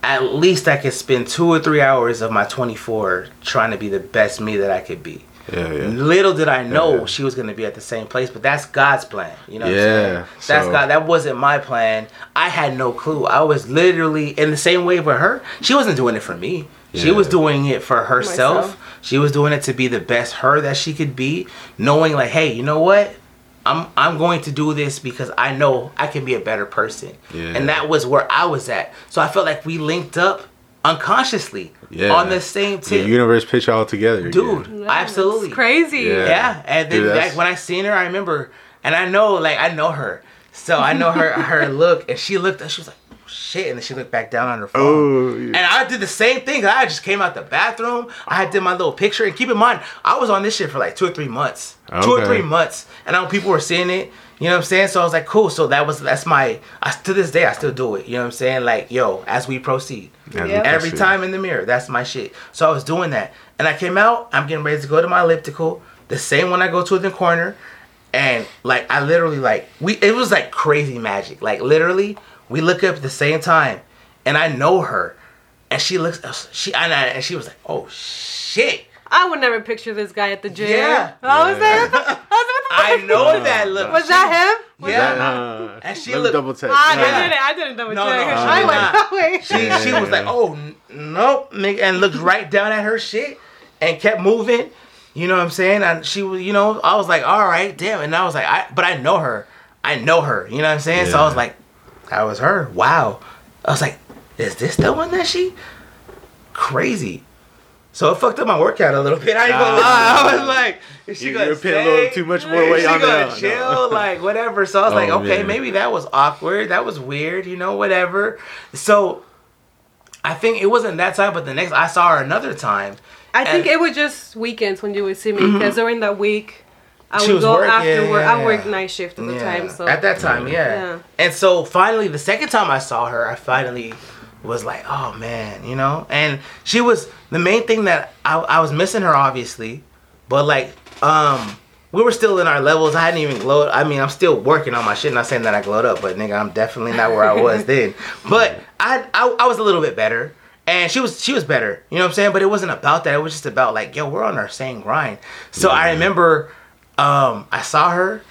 At least I can spend two or three hours of my 24 trying to be the best me that I could be. Yeah, yeah. Little did I know Yeah. she was gonna be at the same place, but that's God's plan. You know what Yeah, I'm saying? That's so- God. That wasn't my plan. I had no clue. I was literally in the same way with her. She wasn't doing it for me. She was doing it for herself. Myself. She was doing it to be the best her that she could be, knowing like, hey, you know what? I'm I'm going to do this because I know I can be a better person. Yeah. And that was where I was at. So I felt like we linked up unconsciously Yeah. on the same The tip. universe pitch all together. Dude. Yeah, absolutely. It's crazy. Yeah. Yeah, and then Dude, that's- like when I seen her, I remember, and I know like I know her, so I know her her look, and she looked, and she was like, "Oh, shit, and then she looked back down on her phone. Oh, yeah. And I did the same thing. I just came out the bathroom. I did my little picture, and keep in mind, I was on this shit for like two or three months, two or three months, and I know people were seeing it. You know what I'm saying? So I was like, cool. So that was that's my. I, to this day, I still do it. You know what I'm saying? Like, yo, as we proceed, As we Yeah. every proceed. time in the mirror. That's my shit. So I was doing that, and I came out. I'm getting ready to go to my elliptical, the same one I go to in the corner, and like I literally like we. It was like crazy magic. Like literally, we look up at the same time, and I know her, and she looks. She and, I, and she was like, oh shit. I would never picture this guy at the gym. Yeah. I was Yeah. there. I I was know that look. Was that him? Was Yeah. that- Uh, And she let looked- double check. Ah, Yeah. I didn't. I didn't double No, check. no, I she went not. that way. She, she was like, oh, n- nope, and looked right down at her shit and kept moving. You know what I'm saying? And she was, you know, I was like, all right, damn. And I was like, I, but I know her. I know her. You know what I'm saying? So I was like, that was her. Wow. I was like, is this the one that she? Crazy. So it fucked up my workout a little bit. I ain't gonna ah. lie. I was like, is she You- gonna you're putting a little too much more Is weight she on gonna that. No. chill? Like whatever. So I was oh, like, Oh, okay, man. maybe that was awkward. That was weird. You know, whatever. So I think it wasn't that time, but the next I saw her another time. I think it was just weekends when you would see me because mm-hmm. during that week, I She would was go working, after work. yeah, I worked night shift at the Yeah. time, so At that time, yeah. Yeah. And so finally, the second time I saw her, I finally was like, oh man, you know? And she was the main thing that I, I was missing her, obviously, but like, um, we were still in our levels. I hadn't even glowed. I mean, I'm still working on my shit. Not saying that I glowed up, but nigga, I'm definitely not where I was then. But I, I, I was a little bit better. And she was she was better, you know what I'm saying. But it wasn't about that. It was just about like, yo, we're on our same grind. So I remember, um, I saw her,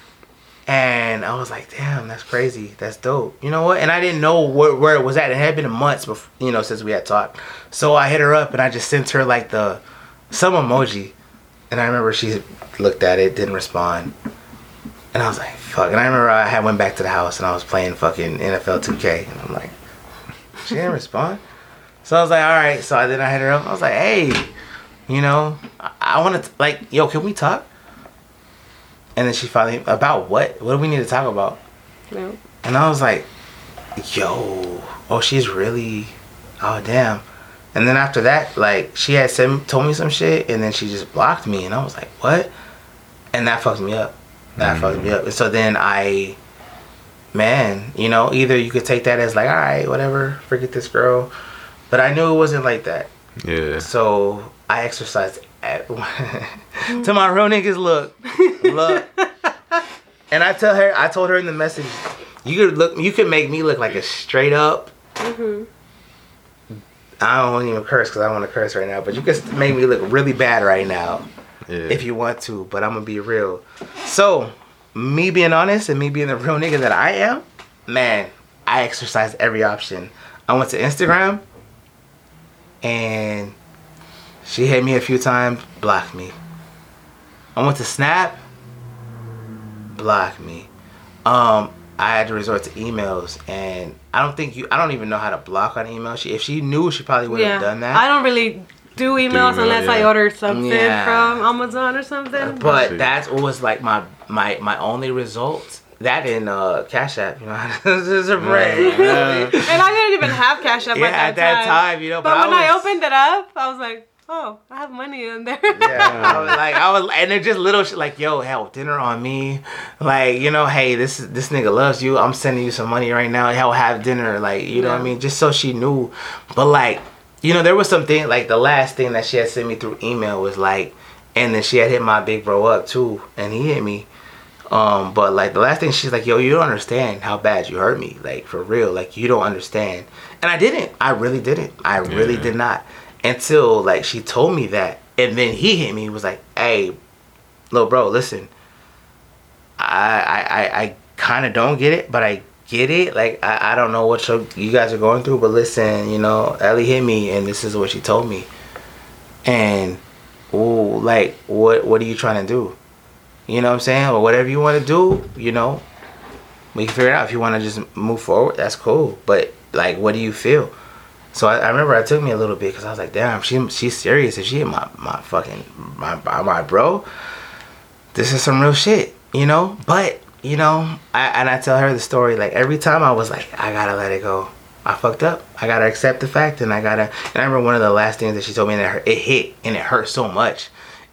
and I was like, damn, that's crazy. That's dope. You know what? And I didn't know where, where it was at. It had been months before, you know, since we had talked. So I hit her up and I just sent her like the some emoji. And I remember she looked at it, didn't respond. And I was like, fuck. And I remember I had went back to the house and I was playing fucking NFL 2K. And I'm like, she didn't respond. So I was like, all right. So then I hit her up. I was like, hey, you know, I, I want to, like, yo, can we talk? And then she finally, about what? What do we need to talk about? no. And I was like, yo, oh, she's really, oh, damn. And then after that, like, she had sent, told me some shit, and then she just blocked me. And I was like, what? And that fucked me up. That fucked me up. And so then I, man, you know, either you could take that as like, all right, whatever, forget this girl. But I knew it wasn't like that. Yeah. So I exercised at, to my real niggas look, look. And I tell her, I told her in the message, you could look, you could make me look like a straight up. Mm-hmm. I don't even curse because I want to curse right now, but you could make me look really bad right now Yeah. if you want to. But I'm gonna be real. So, me being honest and me being the real nigga that I am, man, I exercised every option. I went to Instagram, and she hit me a few times, blocked me. I went to Snap, blocked me. Um, I had to resort to emails, and I don't think you. I don't even know how to block on email. She, if she knew, she probably would have Yeah, done that. I don't really do emails email, unless I yeah. order something Yeah. from Amazon or something. But see. that was like my my my only result. That in uh, Cash App, you know, this is a break. Yeah. and I didn't even have Cash App Yeah, at that, at that time, you know. But, But, when I, was, opened it up, I was like, oh, I have money in there. Yeah, I was like, I was, and they're just little shit like, yo, hell, dinner on me. Like, you know, hey, this this nigga loves you. I'm sending you some money right now. Hell, have dinner. Like, you know what I mean? Just so she knew. But like, you know, there was something like the last thing that she had sent me through email was like, and then she had hit my big bro up too, and he hit me. Um, but like the last thing she's like, yo, you don't understand how bad you hurt me. Like for real, like you don't understand. And I didn't. I really didn't. I really Yeah. did not. Until like she told me that, and then he hit me. Was like, hey, little bro, listen. I I I, I kind of don't get it, but I get it. Like I, I don't know what you guys are going through, but listen, you know, Ellie hit me, and this is what she told me. And, ooh, like what what are you trying to do? You know what I'm saying? Or whatever you want to do, you know, we can figure it out. If you want to just move forward, that's cool. But like, what do you feel? So I, I remember it took me a little bit because I was like, damn, she she's serious. If she my my fucking my my, bro, this is some real shit, you know. But you know, I and I tell her the story like every time I was like, I gotta let it go. I fucked up. I gotta accept the fact, and I gotta. And I remember one of the last things that she told me, and it, it hit, and it hurt so much.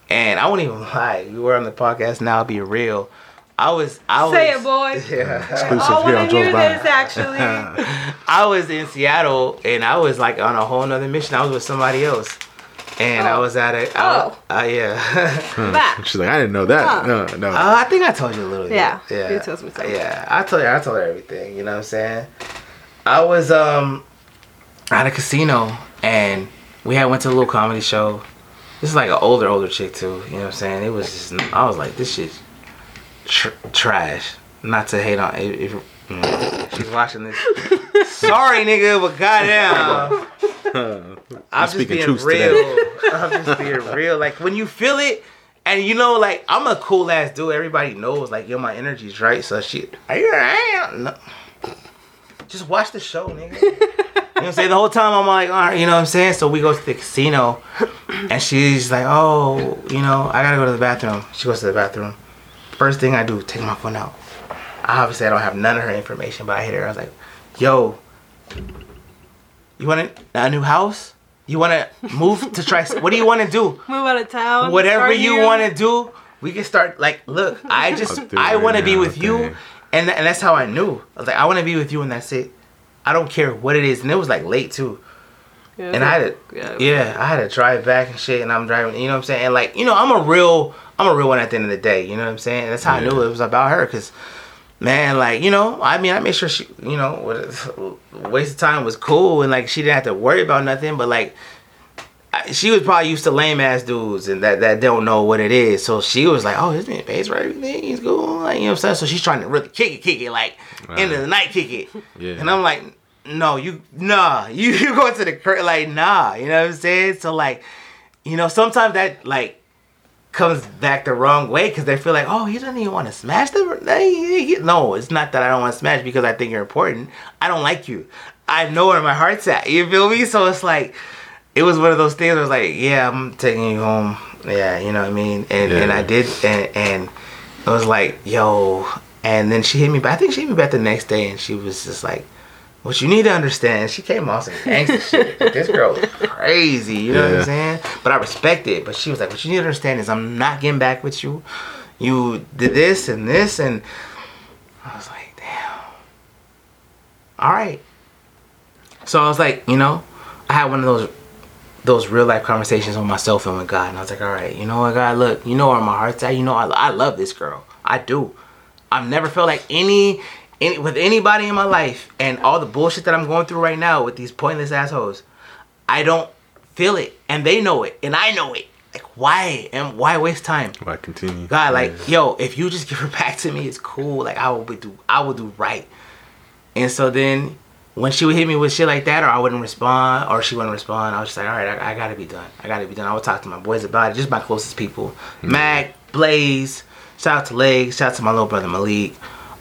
And I won't even lie. We were on the podcast now. Be real. I was. I was. Say it, boy. Yeah. Exclusive I here on want to Joel's hear this actually. I was in Seattle and I was like on a whole nother mission. I was with somebody else. And I Oh. was at a, I was- Oh. uh, yeah. Back. She's like, I didn't know that. Huh. No, no. uh, I think I told you a little bit. Yeah, yeah. you told me something. Yeah, I told you, I told her everything. You know what I'm saying? I was um at a casino and we had went to a little comedy show. This is like an older, older chick too. You know what I'm saying? It was just, I was like, this shit's tr- trash. Not to hate on if, if mm, she's watching this. Sorry, nigga, but goddamn. I'm just speaking being real. I'm just being real. Like when you feel it, and you know, like I'm a cool ass dude. Everybody knows, like yo, my energy's right. So she, are you alright? No. Just watch the show, nigga. You know what I'm saying? The whole time I'm like, all right, you know what I'm saying? So we go to the casino, and she's like, oh, you know, I gotta go to the bathroom. She goes to the bathroom. First thing I do, take my phone out. Obviously, I don't have none of her information, but I hit her. I was like, yo, you want a, a new house? You want to move to try? What do you want to do? Move out of town. Whatever you want to do, we can start. Like, look, I just, I'll do I it want to be now, with you, dang. and and that's how I knew. I was like, I want to be with you, and that's it. I don't care what it is, and it was like late too. Yeah, And I had to, yeah. yeah, I had to drive back and shit, and I'm driving, you know what I'm saying? And like, you know, I'm a real, I'm a real one at the end of the day, you know what I'm saying? That's how I knew it was about her, cause, man, like, you know, I mean, I made sure she, you know, what- waste of time was cool, and like, she didn't have to worry about nothing, but like, I- she was probably used to lame ass dudes and that, that don't know what it is. So she was like, oh, this man pays for everything. He's cool. Like, you know what I'm saying? So she's trying to really kick it, kick it, like, end of the night, kick it. Yeah. And I'm like, no, you, nah, you, you go to the cur like, nah, you know what I'm saying? So, like, you know, sometimes that, like, comes back the wrong way because they feel like, oh, he doesn't even want to smash them. No, it's not that I don't want to smash because I think you're important. I don't like you. I know where my heart's at. You feel me? So it's like, it was one of those things where was like, yeah, I'm taking you home. Yeah, you know what I mean? And and I did, and, and it was like, yo. And then she hit me back. I think she hit me back the next day, and she was just like, what you need to understand, she came off some gangster shit. This girl was crazy, you know what I'm saying? But I respect it. But she was like, what you need to understand is I'm not getting back with you. You did this and this, and I was like, damn. All right. So I was like, you know, I had one of those those real life conversations with myself and with God, and I was like, all right, you know what, God, look, you know where my heart's at. You know, I, I love this girl. I do. I've never felt like any, any with anybody in my life, and all the bullshit that I'm going through right now with these pointless assholes. I don't feel it, and they know it, and I know it. Like, why and why waste time? Why continue? God, like, yo, if you just give her back to me, it's cool. Like, I will be do, I will do right. And so then, when she would hit me with shit like that, or I wouldn't respond, or she wouldn't respond, I was just like, all right, I, I gotta be done. I gotta be done. I would talk to my boys about it, just my closest people, mm-hmm. Mac, Blaze. Shout out to Legs. Shout out to my little brother Malik.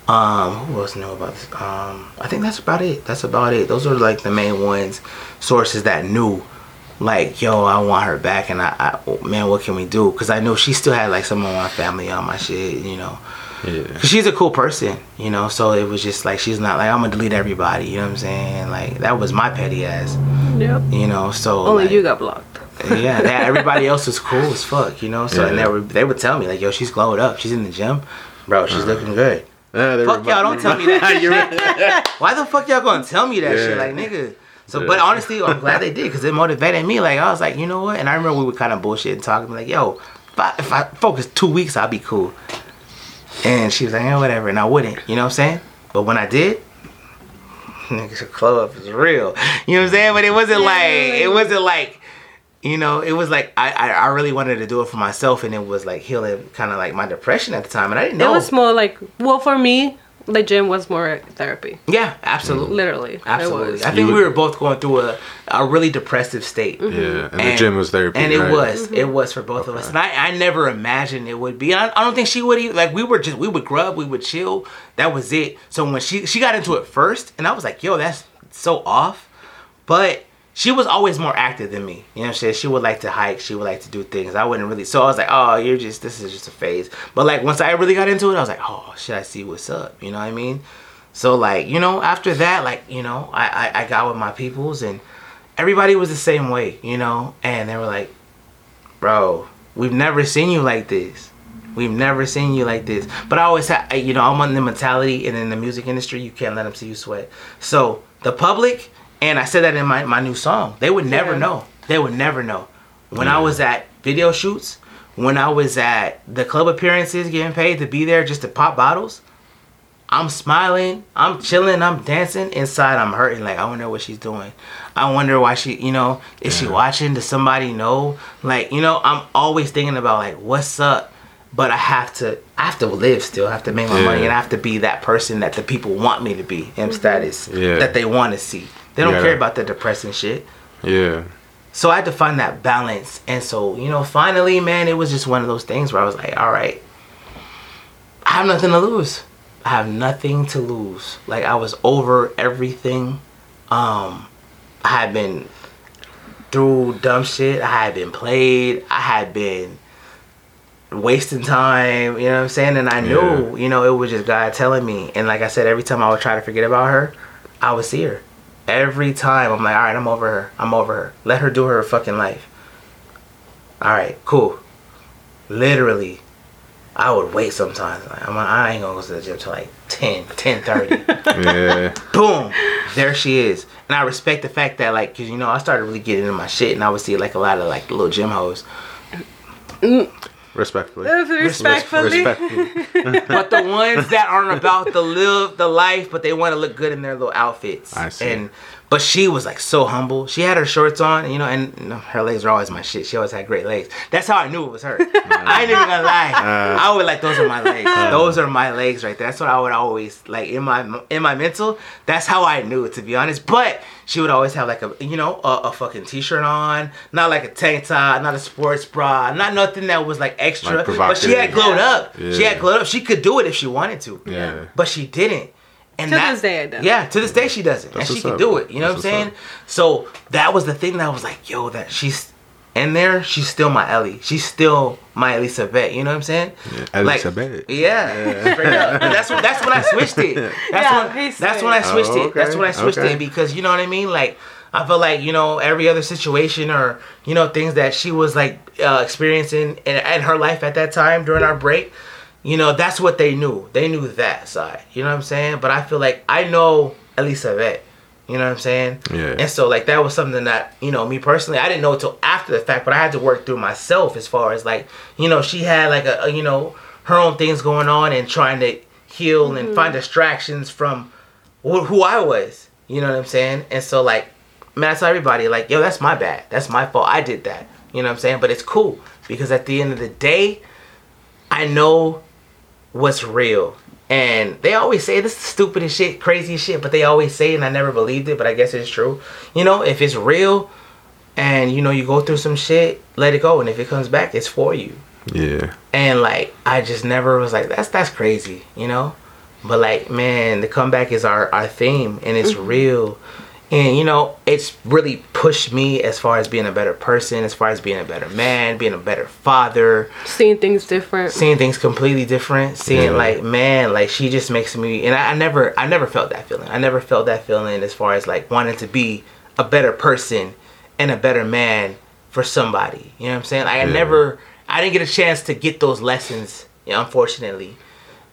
Um, who else know about this? Um, I think that's about it. That's about it. Those are like the main ones, sources that knew like, yo, I want her back, and I, I oh, man, what can we do? Because I know she still had like some of my family on my shit, you know. Yeah. She's a cool person, you know. So it was just like she's not like I'm gonna delete everybody, you know what I'm saying? Like that was my petty ass, Yep. you know. So Only like, you got blocked. Yeah, that, everybody else was cool as fuck, you know. So and they would they would tell me like, "Yo, she's glowed up. She's in the gym, bro. She's looking good." Yeah, they Fuck were- y'all, don't tell me that. You're. Why the fuck y'all gonna tell me that shit, like nigga? So, Yeah. but honestly, I'm glad they did because it motivated me. Like I was like, you know what? And I remember we were kind of bullshitting, talking like, yo, if I, if I focus two weeks, I'll be cool. And she was like, yeah, whatever, and I wouldn't. You know what I'm saying? But when I did, nigga, the club was real. You know what I'm saying? But it wasn't like it wasn't like. You know, it was like I, I, I really wanted to do it for myself, and it was like healing kind of like my depression at the time, and I didn't know. It was more like well for me, the gym was more therapy. yeah, absolutely. Mm-hmm. Literally. Absolutely. I think would- we were both going through a, a really depressive state. Mm-hmm. Yeah, and, the gym was therapy. And it right? was. Mm-hmm. It was for both of us. And I, I never imagined it would be. I, I don't think she would even like we were just we would grub, we would chill. That was it. So when she she got into it first and I was like, yo, that's so off. But she was always more active than me. You know what I'm saying? She would like to hike, she would like to do things. I wouldn't really so I was like, Oh, you're just this is just a phase. But like once I really got into it, I was like, Oh, should I see what's up? You know what I mean? So like, you know, after that, like, you know, I, I, I got with my peoples and everybody was the same way, you know, and they were like, Bro, we've never seen you like this. We've never seen you like this. But I always have, you know, I'm on the mentality, and in the music industry, you can't let them see you sweat. So the public, and I said that in my, my new song, they would never Yeah. know. They would never know. When I was at video shoots, when I was at the club appearances, getting paid to be there just to pop bottles, I'm smiling, I'm chilling, I'm dancing. Inside, I'm hurting. Like, I wonder what she's doing. I wonder why she, you know, is she watching? Does somebody know? Like, you know, I'm always thinking about like, what's up? But I have to, I have to live still. I have to make my Yeah. money, and I have to be that person that the people want me to be, and status Yeah. that they want to see. They don't You care about the depressing shit. Yeah. So I had to find that balance. And so, you know, finally, man, it was just one of those things where I was like, all right, I have nothing to lose. I have nothing to lose. Like I was over everything. Um I had been through dumb shit. I had been played. I had been wasting time, you know what I'm saying? And I knew, you know, it was just God telling me. And like I said, every time I would try to forget about her, I would see her. Every time I'm like, all right, I'm over her. I'm over her. Let her do her fucking life. All right, cool. Literally, I would wait sometimes. Like, I'm, like, I ain't gonna go to the gym till like 10, 10 30. Yeah. Boom, there she is. And I respect the fact that like, cause you know, I started really getting into my shit, and I would see like a lot of like little gym hoes. Mm, Respectfully. Respectfully. Respectfully. but the ones that aren't about the live the life, but they want to look good in their little outfits. I see. And but she was like so humble. She had her shorts on, you know, and you know, her legs are always my shit. She always had great legs. That's how I knew it was her. I ain't even gonna lie. Uh. I would like those are my legs. those are my legs right there. That's what I would always like in my in my mental. That's how I knew it to be honest. But she would always have like a you know a, a fucking t-shirt on, not like a tank top, not a sports bra, not nothing that was like extra. Like but she had glowed up. She had glowed up. She could do it if she wanted to. Yeah. But she didn't. And To that, this day, I don't. Yeah, to this day she doesn't. That's and she can up. do it. You know That's what I'm saying? what's So that was the thing that I was like, yo, that she's in there, she's still my Ellie. She's still my Elisa Vet. You know what I'm saying? Elisa Vet. Yeah. Straight up. And that's when that's when I switched it. That's Yeah, when that's when I switched Oh, it. That's when I switched okay. it because you know what I mean? Like I felt like, you know, every other situation or, you know, things that she was like uh, experiencing in, in her life at that time during our break, you know, that's what they knew. They knew that side. You know what I'm saying? But I feel like I know Elisa Vet. You know what I'm saying? Yeah. And so like that was something that, you know, me personally, I didn't know until after the fact, but I had to work through myself as far as like, you know, she had like a, a you know, her own things going on and trying to heal and mm-hmm. find distractions from wh- who I was. You know what I'm saying? And so like, man, I tell everybody like, yo, that's my bad. That's my fault. I did that. You know what I'm saying? But it's cool because at the end of the day, I know what's real. And they always say this is stupid as shit, crazy as shit, but they always say it and I never believed it, but I guess it's true. You know, if it's real and you know you go through some shit, let it go. And if it comes back, it's for you. Yeah. And like I just never was like, that's that's crazy, you know? But like, man, the comeback is our, our theme and it's mm-hmm. real. And you know, it's really pushed me as far as being a better person, as far as being a better man, being a better father, Seeing things different. seeing things completely different seeing Yeah. like man like she just makes me and I, I never i never felt that feeling i never felt that feeling as far as like wanting to be a better person and a better man for somebody. You know what I'm saying? Like I never, I didn't get a chance to get those lessons. You know, unfortunately.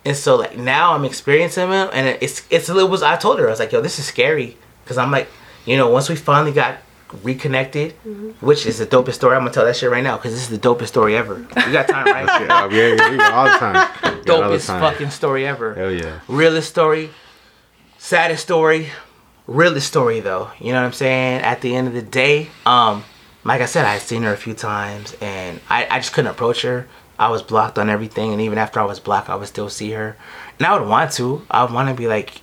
And so like now I'm experiencing them, and it's it's it was I told her I was like, yo, this is scary because I'm like, you know, once we finally got reconnected, which is the dopest story. I'm gonna tell that shit right now because this is the dopest story ever. We got time, right? Yeah, yeah, yeah, we got all the time. We got the dopest time. fucking story ever. Hell yeah. Realest story, saddest story, realest story though. You know what I'm saying? At the end of the day, um, like I said, I had seen her a few times and I, I just couldn't approach her. I was blocked on everything, and even after I was blocked, I would still see her. And I would want to. I would want to be like,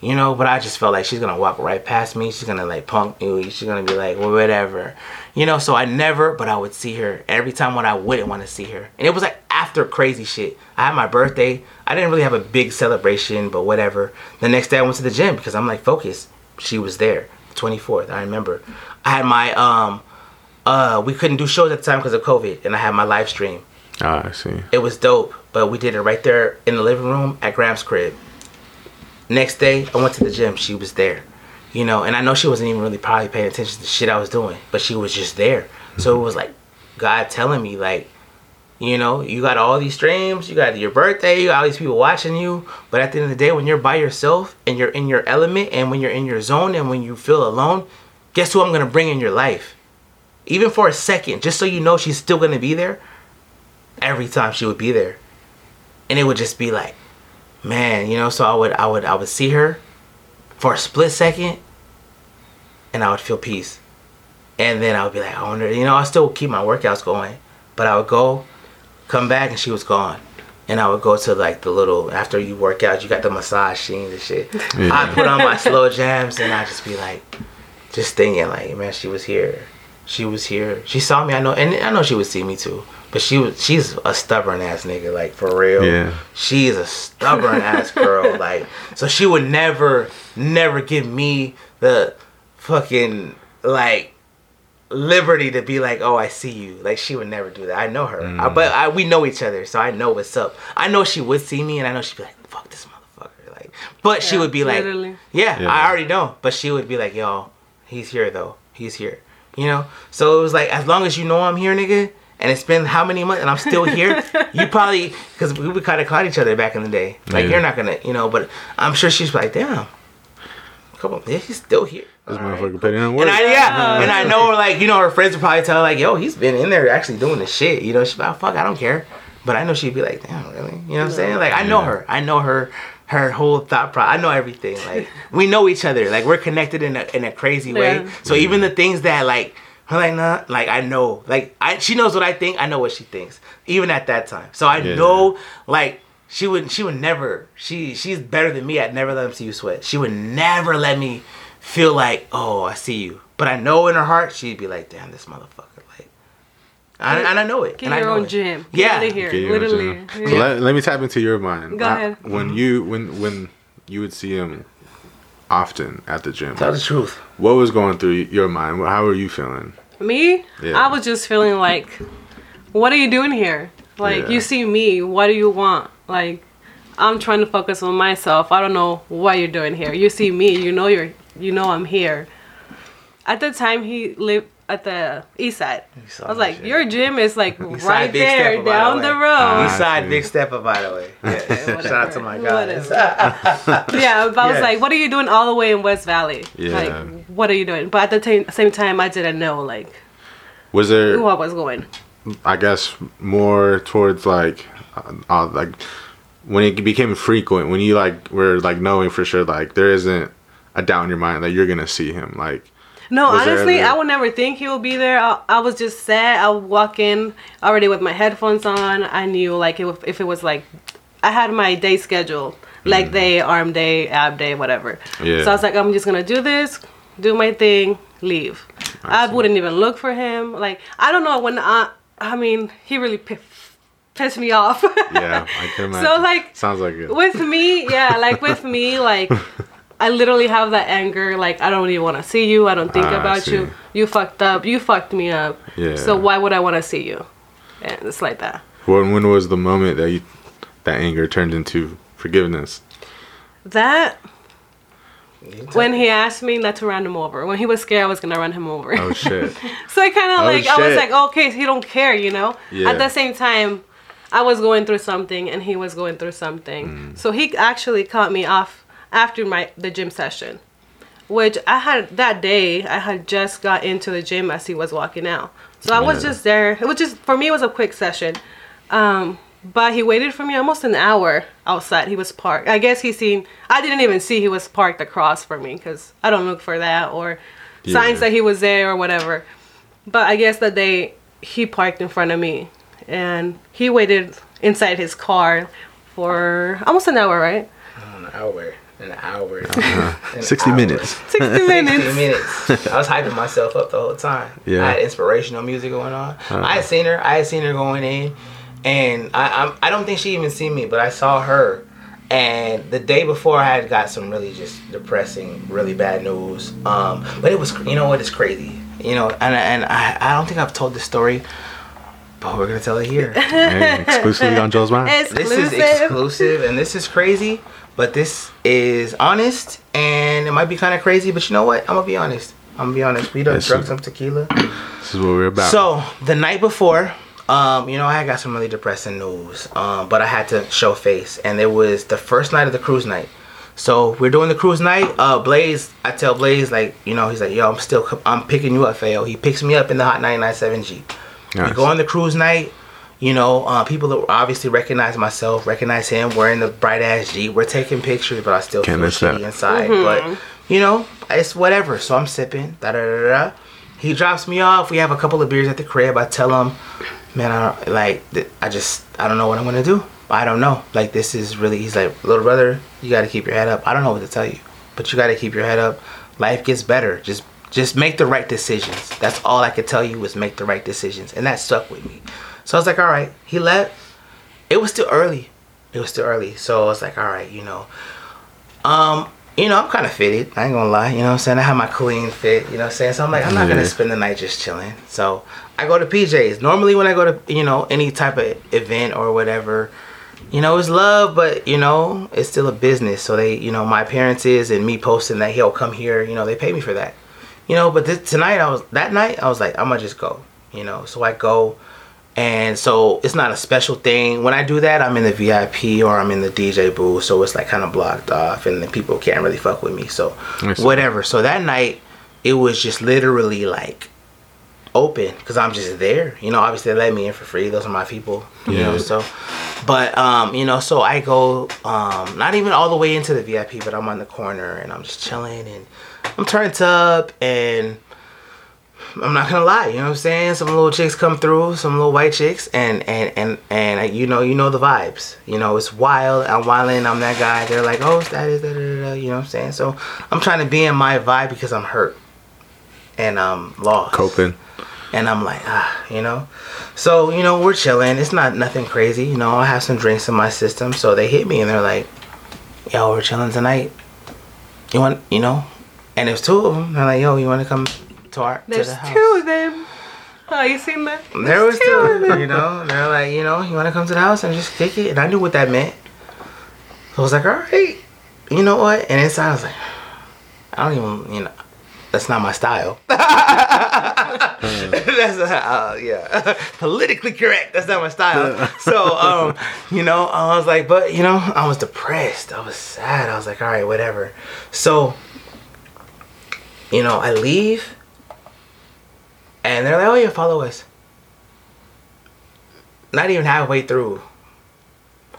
you know, but I just felt like she's gonna walk right past me. She's gonna like punk me. She's gonna be like, well, whatever, you know. So I never, but I would see her every time when I wouldn't want to see her, and it was like after crazy shit. I had my birthday. I didn't really have a big celebration, but whatever. The next day I went to the gym because I'm like focused. She was there, 24th. I remember. I had my um, uh, we couldn't do shows at the time because of COVID, and I had my live stream. Ah, I see. It was dope, but we did it right there in the living room at Graham's crib. Next day, I went to the gym. She was there, you know, and I know she wasn't even really probably paying attention to the shit I was doing, but she was just there. So it was like God telling me, like, you know, you got all these streams, you got your birthday, you got all these people watching you, but at the end of the day, when you're by yourself and you're in your element and when you're in your zone and when you feel alone, guess who I'm gonna bring in your life? Even for a second, just so you know she's still gonna be there every time she would be there and it would just be like man you know so i would i would i would see her for a split second and i would feel peace and then i would be like i wonder you know i still keep my workouts going but i would go come back and she was gone and I would go to like the little after you work out, you got the massage machine and shit. Yeah. I put on my slow jams and I just be like, just thinking like, man, she was here, she was here. She saw me. I know, and I know she would see me too. But she was, she's a stubborn ass nigga, like for real. Yeah. She's a stubborn ass girl, like so she would never, never give me the fucking like liberty to be like, oh, I see you. Like she would never do that. I know her, I, mm. but I, we know each other, so I know what's up. I know she would see me, and I know she'd be like, fuck this motherfucker, like. But she would be like, yeah, Yeah. I already know. But she would be like, yo, he's here though. He's here. You know? So it was like, as long as you know I'm here, nigga, and it's been how many months and I'm still here, you probably, because we would kind of caught each other back in the day. Like, Yeah. you're not gonna, you know, but I'm sure she's like, damn. Come on, yeah, he's still here. This All right, motherfucker cool. putting in work. And I yeah, uh-huh. and I know like you know her friends would probably tell her like, yo, he's been in there actually doing the shit. You know, she's like, oh, fuck, I don't care. But I know she'd be like, damn, really? You know what I'm saying? Like I know Yeah. her. I know her. Her whole thought process. I know everything. Like we know each other. Like we're connected in a in a crazy way. Yeah. So even the things that like her like nah, like I know. Like I she knows what I think. I know what she thinks. Even at that time. So I Yeah. know like she would she would never she she's better than me. I'd never let him see you sweat. She would never let me feel like oh I see you. But I know in her heart she'd be like damn this motherfucker like. I, and I know it. Get and your know own it. gym. Get Yeah. out of here. Okay, you know, Literally. so Yeah. let, let me tap into your mind. Go Uh, ahead. When you when when you would see him often at the gym, Tell the truth. what was going through your mind? How were you feeling? Me? Yeah. I was just feeling like, what are you doing here? Like, Yeah. you see me. What do you want? Like, I'm trying to focus on myself. I don't know what you're doing here. You see me. You know you're. You know I'm here. At the time, he lived at the east side. saw I was like, shit. your gym is like East right Side there Stepper, down the the road. Ah, East side see. big stepper by the way. Yeah. Shout out to my guys. yeah, but I was Yes. like, what are you doing all the way in West Valley? Yeah. Like, what are you doing? But at the ta- same time, I didn't know like Was there? who I was going. I guess more towards like, uh, uh, like when it became frequent, when you like were like knowing for sure, like there isn't a doubt in your mind that you're gonna see him. Like, No, Was honestly, I would never think he would be there. I, I was just sad. I would walk in already with my headphones on. I knew like if, if it was like, I had my day scheduled, leg day, arm day, ab day, whatever. Mm. Yeah. So I was like, I'm just gonna do this, do my thing, leave. I I, wouldn't even look for him. Like I don't know when I. I mean, he really pi- pissed me off. yeah, I can imagine. So like sounds like it. with me, yeah, like with me, like I literally have that anger. Like I don't even want to see you. I don't think Ah, about you. You fucked up. You fucked me up. Yeah. So why would I want to see you? And it's like that. When when was the moment that you that anger turned into forgiveness? That when he asked me not to run him over. When he was scared, I was gonna run him over. Oh shit. so I kind of Oh, like I was shit. like, okay, he don't care, you know. Yeah. At the same time, I was going through something and he was going through something. Mm. So he actually cut me off after my the gym session, which I had that day. I had just got into the gym as he was walking out. So I was Yeah. just there. It was just for me. It was a quick session. Um, but he waited for me almost an hour outside. He was parked. I guess he seen. I didn't even see he was parked across from me because I don't look for that or signs that he was there or whatever. But I guess that day he parked in front of me, and he waited inside his car for almost an hour, right? An hour. An hour. An 60 hour. minutes. Sixty 60 minutes. minutes. I was hyping myself up the whole time. Yeah. I had inspirational music going on. I had seen her. I had seen her going in, and I I'm, I don't think she even seen me, but I saw her. And the day before, I had got some really just depressing, really bad news. Um, but it was you know what? It's crazy. You know, and and I I don't think I've told this story, but we're gonna tell it here. Hey, exclusively on Joel's Mind. Exclusive. This is exclusive and this is crazy, but this is honest and it might be kind of crazy, but you know what? I'm gonna be honest. I'm gonna be honest. We done Yes, drunk some tequila. This is what we're about. So the night before, um, you know, I got some really depressing news, um, but I had to show face, and it was the first night of the cruise night. So we're doing the cruise night. Uh, Blaze, I tell Blaze like, you know, he's like, yo, I'm still, I'm picking you up, Fayo. He picks me up in the Hot 997 Jeep. Nice. We go on the cruise night. You know, uh, people that obviously recognize myself, recognize him. We're the bright ass Jeep. We're taking pictures, but I still Can't feel miss that. shitty inside. But you know, it's whatever. So I'm sipping. Da da da da. He drops me off. We have a couple of beers at the crib. I tell him, man, I don't like. th- I just I don't know what I'm gonna do. I don't know. Like this is really. He's like, little brother, you got to keep your head up. I don't know what to tell you, but you got to keep your head up. Life gets better. Just just make the right decisions. That's all I could tell you was make the right decisions, and that stuck with me. So I was like, all right. He left. It was still early. It was still early. So I was like, all right, you know. Um, you know, I'm kind of fitted. I ain't gonna lie. You know what I'm saying? I have my clean fit. You know what I'm saying? So I'm like, I'm not Yeah. gonna spend the night just chilling. So I go to PJs. Normally, when I go to, you know, any type of event or whatever, you know, it's love, but, you know, it's still a business. So they, you know, my appearances and me posting that he'll come here, you know, they pay me for that. You know, but this, tonight, I was, that night, I was like, I'm gonna just go. You know, so I go. And so it's not a special thing. When I do that, I'm in the VIP or I'm in the DJ booth, so it's like kind of blocked off, and then people can't really fuck with me. So whatever. So that night, it was just literally like open because I'm just there. You know, obviously they let me in for free. Those are my people. You Yeah. know, so but um, you know, so I go um, not even all the way into the VIP, but I'm on the corner and I'm just chilling and I'm turned up and I'm not gonna lie, you know what I'm saying? Some little chicks come through, some little white chicks, and and and and you know, you know the vibes. You know, it's wild. I'm wilding. I'm that guy. They're like, oh, that is da, da, da, da, you know what I'm saying? So I'm trying to be in my vibe because I'm hurt and I'm lost. Coping. And I'm like, ah, you know. So you know, we're chilling. It's not nothing crazy. You know, I have some drinks in my system. So they hit me and they're like, yo, we're chilling tonight. You want, you know? And there's two of them. They're like, yo, you want to come to our There's to the house? two of them. Oh, you seen that? There was two of two, them. you know. They're like, you know, you want to come to the house and just kick it, and I knew what that meant. So I was like, all right, you know what? And inside I was like, I don't even, you know, that's not my style. that's uh, yeah, politically correct. That's not my style. so um, you know, I was like, but you know, I was depressed. I was sad. I was like, all right, whatever. So, you know, I leave. And they're like, oh yeah, follow us. Not even halfway through,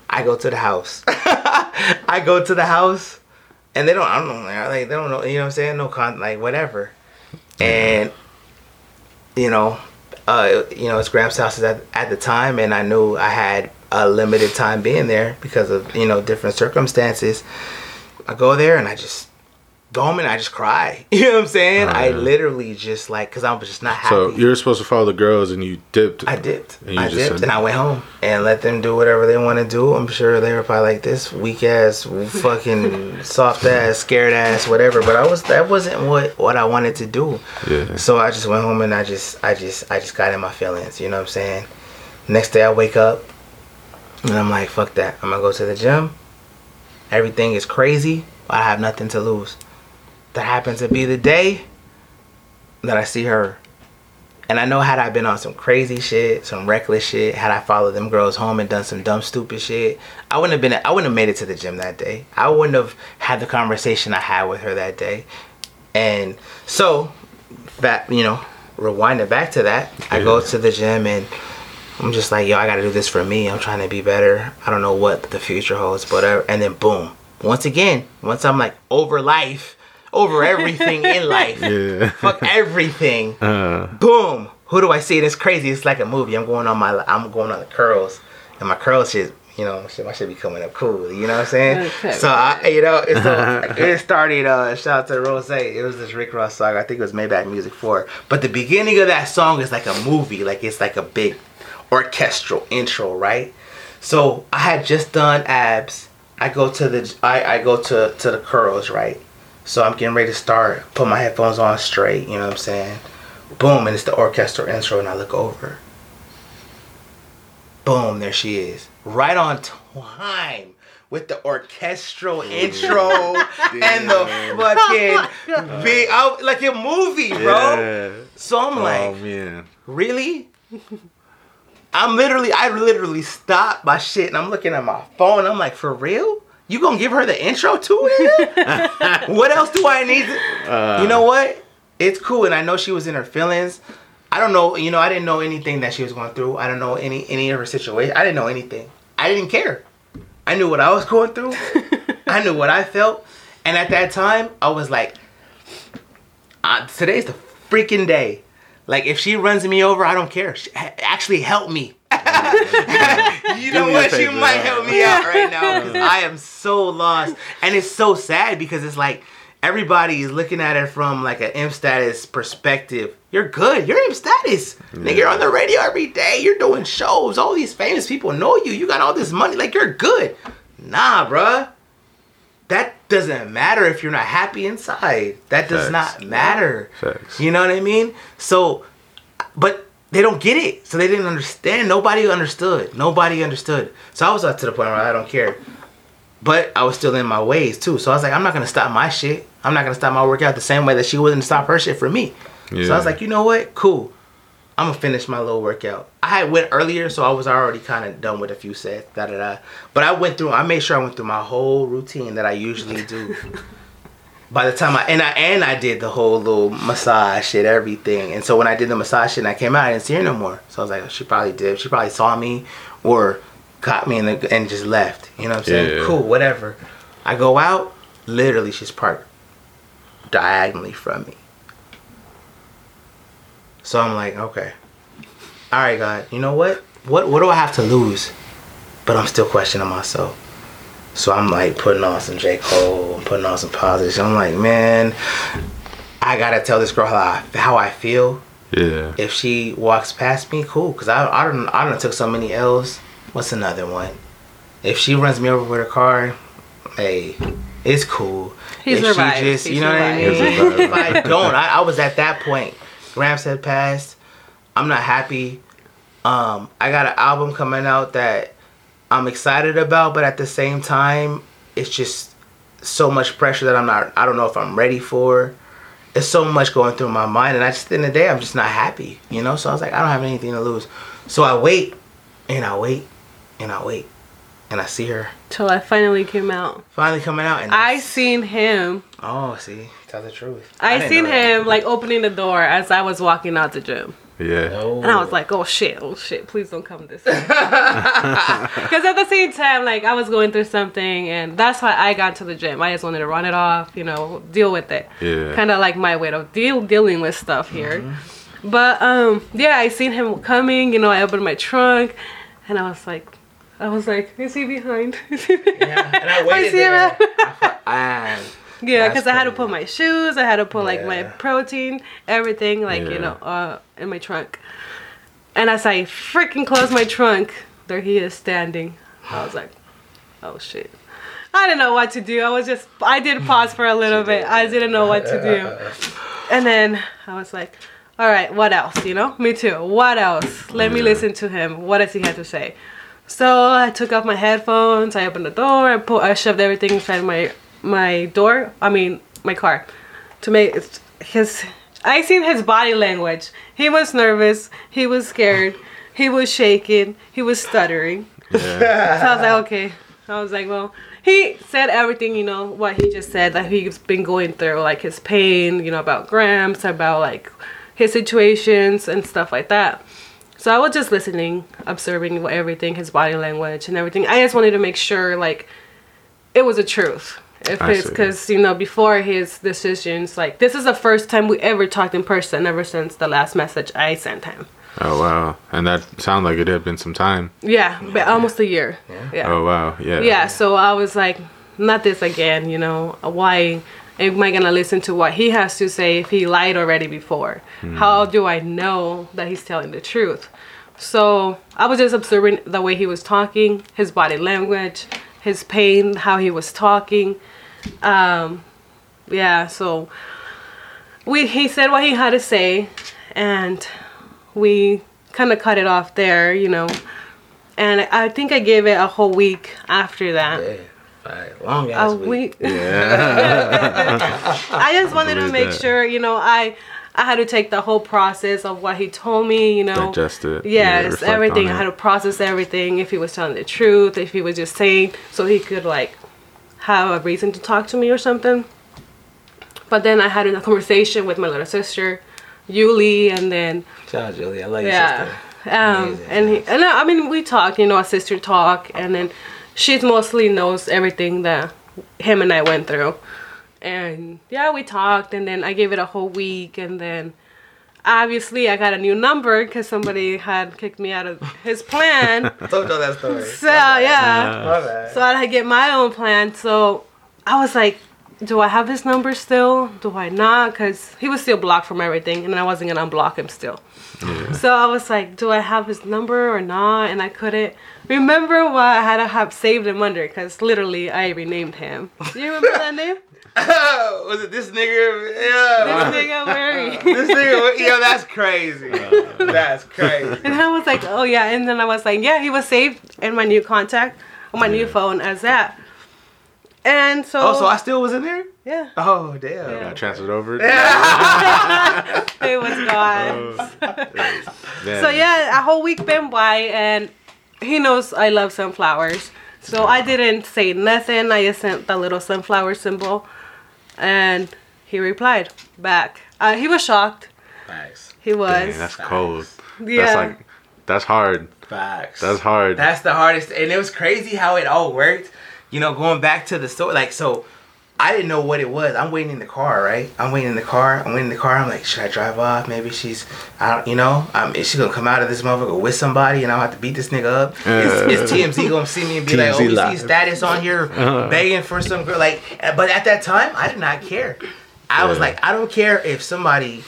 I go to the house. I go to the house, and they don't. I don't know. Like they don't know. You know what I'm saying? No con. Like whatever. And you know, uh, you know, it's Gramps' house at at the time, and I knew I had a limited time being there because of you know different circumstances. I go there and I just go and I just cry. You know what I'm saying? Oh, I literally just like because I was just not happy. So you're supposed to follow the girls and you dipped. I dipped. And you I just dipped said- and I went home and let them do whatever they want to do. I'm sure they were probably like this weak ass, fucking soft ass, scared ass, whatever. But I was that wasn't what what I wanted to do. Yeah. So I just went home and I just I just I just got in my feelings. You know what I'm saying? Next day I wake up and I'm like, fuck that. I'm gonna go to the gym. Everything is crazy. I have nothing to lose. That happened to be the day that I see her. And I know had I been on some crazy shit, some reckless shit, had I followed them girls home and done some dumb stupid shit, I wouldn't have been I wouldn't have made it to the gym that day. I wouldn't have had the conversation I had with her that day. And so that you know, rewind it back to that, I go to the gym and I'm just like, yo, I gotta do this for me. I'm trying to be better. I don't know what the future holds, but uh, and then boom, once again, once I'm like over life, over everything in life, Yeah. fuck everything. Uh, Boom, who do I see? And it's crazy. It's like a movie. I'm going on my, I'm going on the curls, and my curls shit, you know, shit, my shit be coming up cool. You know what I'm saying? Okay. So I, you know, it's so, it started. Uh, shout out to Ross. It was this Rick Ross song. I think it was Maybach Music Four. But the beginning of that song is like a movie. Like it's like a big orchestral intro, right? So I had just done abs. I go to the I, I go to to the curls, right? So I'm getting ready to start. Put my headphones on straight. You know what I'm saying? Boom, and it's the orchestral intro, and I look over. Boom, there she is, right on time with the orchestral mm. intro and the fucking big, I, like a movie, bro. yeah. So I'm Oh like, man. really? I'm literally, I literally stopped my shit and I'm looking at my phone. I'm like, for real? You gonna give her the intro to it? what else do I need? To... Uh, you know what? It's cool, and I know she was in her feelings. I don't know, you know, I didn't know anything that she was going through. I don't know any any of her situation. I didn't know anything. I didn't care. I knew what I was going through. I knew what I felt, and at that time, I was like, uh, "Today's the freaking day." Like if she runs me over, I don't care. She, actually, help me. you know what? You might help me out right now because I am so lost, and it's so sad because it's like everybody is looking at it from like an M status perspective. You're good. You're M status. Nigga, you're on the radio every day. You're doing shows. All these famous people know you. You got all this money. Like you're good. Nah, bruh. That doesn't matter if you're not happy inside. That does Facts. not matter. Facts. You know what I mean? So, but they don't get it. So they didn't understand. Nobody understood. Nobody understood. So I was up to the point where I don't care. But I was still in my ways too. So I was like, I'm not gonna stop my shit. I'm not gonna stop my workout the same way that she wouldn't stop her shit for me. So I was like, you know what? Cool. I'm gonna finish my little workout. I had went earlier, so I was already kind of done with a few sets. Da da da. But I went through. I made sure I went through my whole routine that I usually do. By the time I and I and I did the whole little massage shit, everything. And so when I did the massage shit and I came out, I didn't see her no more. So I was like, oh, she probably did. She probably saw me or caught me in the, and just left. You know what I'm saying? Yeah. Cool, whatever. I go out. Literally, she's parked diagonally from me. So I'm like, okay. All right, God. You know what? What what do I have to lose? But I'm still questioning myself. So I'm like putting on some J. Cole, putting on some positive. I'm like, man, I gotta tell this girl how I, how I feel. Yeah. If she walks past me, cool. Cause I I don't I don't took so many L's. What's another one? If she runs me over with her car, hey, it's cool. He if survives. He you know what I mean? survives. if I don't, I, I was at that point. Gramps had passed. I'm not happy. Um, I got an album coming out that I'm excited about, but at the same time, it's just so much pressure that I'm not. I don't know if I'm ready for. It's so much going through my mind, and I just at the end of the day, I'm just not happy. You know, so I was like, I don't have anything to lose. So I wait, and I wait, and I wait, and I see her Till I finally came out. finally coming out, and I seen him. oh, see, tell the truth. I, didn't seen that. him like opening the door as I was walking out the gym. Yeah. Oh. And I was like, oh shit, oh shit, please don't come this way. Because at the same time, like, I was going through something, and that's why I got to the gym. I just wanted to run it off, you know, deal with it. Yeah. Kind of like my way of deal dealing with stuff here. But, um, yeah, I seen him coming, you know, I opened my trunk, and I was like, I was like, is he behind? Is he behind? Yeah, and I waited see there. him. I fu- and Yeah, because I had to crazy. put my shoes, I had to put like my protein, everything, like Yeah. you know, uh, in my trunk. And as I freaking closed my trunk, there he is standing. I was like, oh shit. I didn't know what to do. I was just, I did pause for a little bit. I didn't know what to do. And then I was like, all right, what else? You know, me too. What else? Let me listen to him. What does he have to say? So I took off my headphones. I opened the door. I put, I shoved everything inside my my door. I mean, my car. to make it his. I seen his body language. He was nervous. He was scared. He was shaking. He was stuttering. Yeah. So I was like, okay. I was like, well, he said everything, you know, what he just said that he's been going through, like his pain, you know, about Gramps, about like his situations and stuff like that. So I was just listening, observing everything, his body language and everything. I just wanted to make sure, like, it was the truth. If I it's because you know before his decisions, like this is the first time we ever talked in person ever since the last message I sent him. Oh wow. And that sounded like it had been some time. Yeah, but almost a year. Yeah. Oh wow. Yeah. yeah so i was like not this again you know why am i gonna listen to what he has to say if he lied already before hmm. how do i know that he's telling the truth so i was just observing the way he was talking his body language his pain how he was talking um yeah so we he said what he had to say and we kind of cut it off there you know and I think I gave it a whole week after that. Yeah. Right. Long ass A week. week. Yeah. I just wanted to make that. sure, you know, I I had to take the whole process of what he told me, you know. Digest it. Yes, reflect everything. on I had to process everything. If he was telling the truth, if he was just saying, so he could like have a reason to talk to me or something. But then I had a conversation with my little sister, Yuli, and then Shout out, Julie. I love your sister. Um, and he, and I I mean, we talk, you know, a sister talk, and then she's mostly knows everything that him and I went through. And yeah, we talked, and then I gave it a whole week, and then obviously I got a new number because somebody had kicked me out of his plan. I told y'all that story. so yeah, My bad. so I had to get my own plan. So I was like, do I have his number still? Do I not? Because he was still blocked from everything, and I wasn't gonna unblock him still. So I was like, do I have his number or not? And I couldn't remember what I had to have saved him under, because literally I renamed him. Do you remember that name? was it this nigga? Yeah. This nigga Mary. this nigga, yo, that's crazy. Uh, that's uh. crazy. And I was like, oh yeah. And then I was like, yeah, he was saved in my new contact on my new phone as that. And so, Oh, so I still was in there? yeah, Oh, damn. Yeah. Got transferred over. it was gone. Uh, Man. So yeah, a whole week been by, and he knows I love sunflowers. So I didn't say nothing. I just sent the little sunflower symbol, and he replied back. Uh, he was shocked. Facts. He was. Dang, that's cold. yeah. That's like that's hard. Facts. That's hard. That's the hardest, and it was crazy how it all worked. You know, going back to the story, like so, I didn't know what it was. I'm waiting in the car, right? I'm waiting in the car. I'm waiting in the car. I'm like, should I drive off? Maybe she's, I don't, you know, um, is she gonna come out of this motherfucker with somebody, and I'll have to beat this nigga up? Is, is TMZ gonna see me and be like, TMZ oh, we see status on here begging for some girl? Like, uh, but at that time, I did not care. I was Yeah. like, I don't care if somebody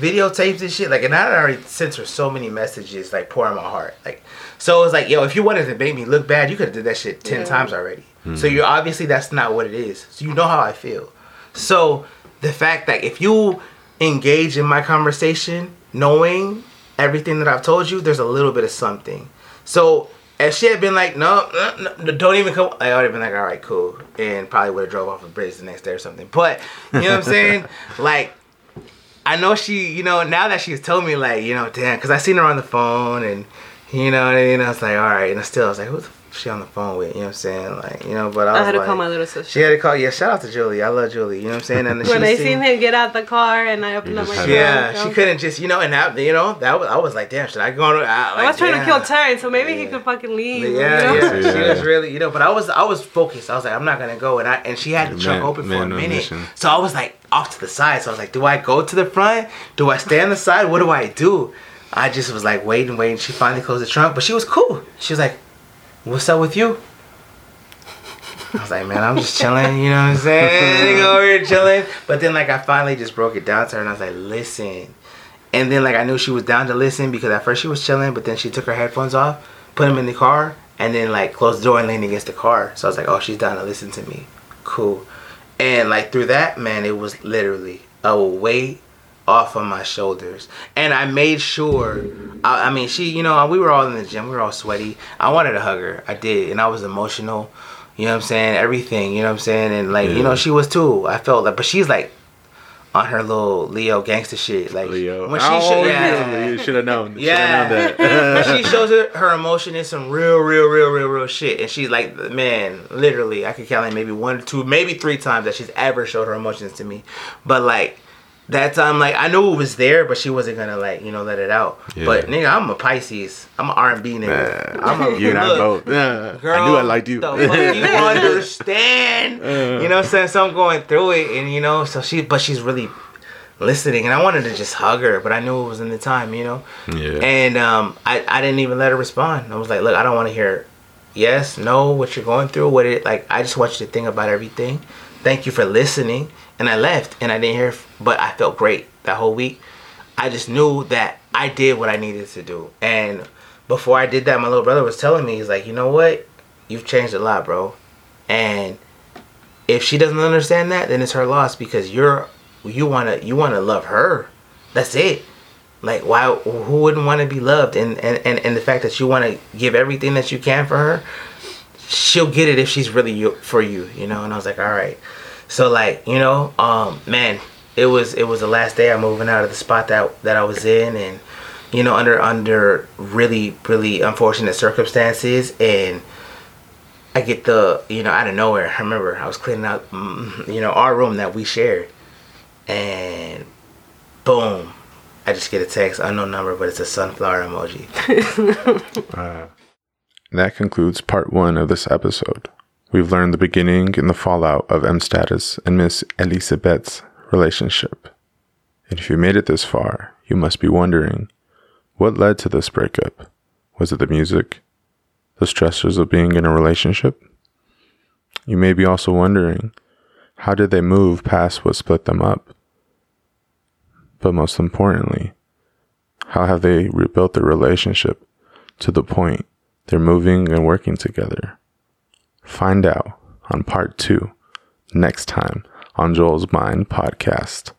videotapes this shit. Like, and I had already sent her so many messages, like pouring my heart. Like, so it was like, yo, if you wanted to make me look bad, you could have did that shit ten Yeah. times already. So you're obviously that's not what it is. So you know how I feel. So the fact that if you engage in my conversation, knowing everything that I've told you, there's a little bit of something. So if she had been like, no, no, no, don't even come, I would have been like, all right, cool, and probably would have drove off a bridge the next day or something. But you know what I'm saying? like, I know she, you know, now that she's told me, like, you know, damn, because I seen her on the phone and, you know, and I was like, all right, and still, I was like, who the she on the phone with? You know what I'm saying? Like, you know, but I, I was had to like, call my little sister. She had to call. Yeah, shout out to Julie. I love Julie. You know what I'm saying? And when they seen- seen him get out the car and I opened up my door, Yeah, I she couldn't just, you know, and that, you know, that was, I was like, damn, should I go on? I, I was trying to kill time, so maybe he could fucking leave. Yeah, you yeah, know? She was really, you know, but I was, I was focused. I was like, I'm not gonna go, and I, and she had the trunk Man- open for a on a minute, mission. so I was like off to the side. So I was like, do I go to the front? Do I stay on the side? What do I do? I just was like waiting, waiting. She finally closed the trunk, but she was cool. She was like, "What's up with you?" I was like, man, I'm just chilling, you know what I'm saying? Over here chilling. But then like I finally just broke it down to her and I was like, listen. And then like I knew she was down to listen because at first she was chilling, but then she took her headphones off, put them in the car, and then like closed the door and leaned against the car. So I was like, oh, she's down to listen to me. Cool. And like through that, man, it was literally a weight off of my shoulders. And I made sure, I, I mean, she, you know, we were all in the gym, we were all sweaty. I wanted to hug her. I did. And I was emotional. You know what I'm saying? Everything, you know what I'm saying? And like, you know, she was too. I felt like, but she's like on her little Leo gangster shit. Like Leo. when she oh, should, yeah. you should have known. Yeah. Should have known when she shows her, her emotion in some real, real, real, real, real shit, and she's like, man, literally, I could count like maybe one, two, maybe three times that she's ever showed her emotions to me. But like that time, like I knew it was there, but she wasn't gonna like you know let it out. Yeah. But nigga, I'm a Pisces. I'm an R&B nigga. I'm a you and I both. Girl, I knew I liked you. The fuck you understand? you know what I'm saying? So I'm going through it, and you know, so she, but she's really listening, and I wanted to just hug her, but I knew it was in the time, you know. Yeah. And um, I, I didn't even let her respond. I was like, look, I don't want to hear yes, no, what you're going through, what it like. I just want you to think about everything. Thank you for listening. And I left, and I didn't hear, but I felt great that whole week. I just knew that I did what I needed to do. And before I did that, my little brother was telling me, he's like, you know what? You've changed a lot, bro. And if she doesn't understand that, then it's her loss because you're you wanna you wanna love her. That's it. Like why who wouldn't want to be loved and, and, and, and the fact that you want to give everything that you can for her, she'll get it if she's really you, for you, you know. And I was like, all right. So like you know, um, man, it was it was the last day I'm moving out of the spot that that I was in, and you know under under really really unfortunate circumstances, and I get the you know out of nowhere. I remember I was cleaning out mm, you know our room that we shared, and boom, I just get a text unknown number, but it's a sunflower emoji. That concludes part one of this episode. We've learned the beginning and the fallout of M Status and Miss Elisabeth's relationship. And if you made it this far, you must be wondering what led to this breakup? Was it the music? The stressors of being in a relationship? You may be also wondering how did they move past what split them up? But most importantly, how have they rebuilt their relationship to the point they're moving and working together? Find out on part two next time on Joel's Mind podcast.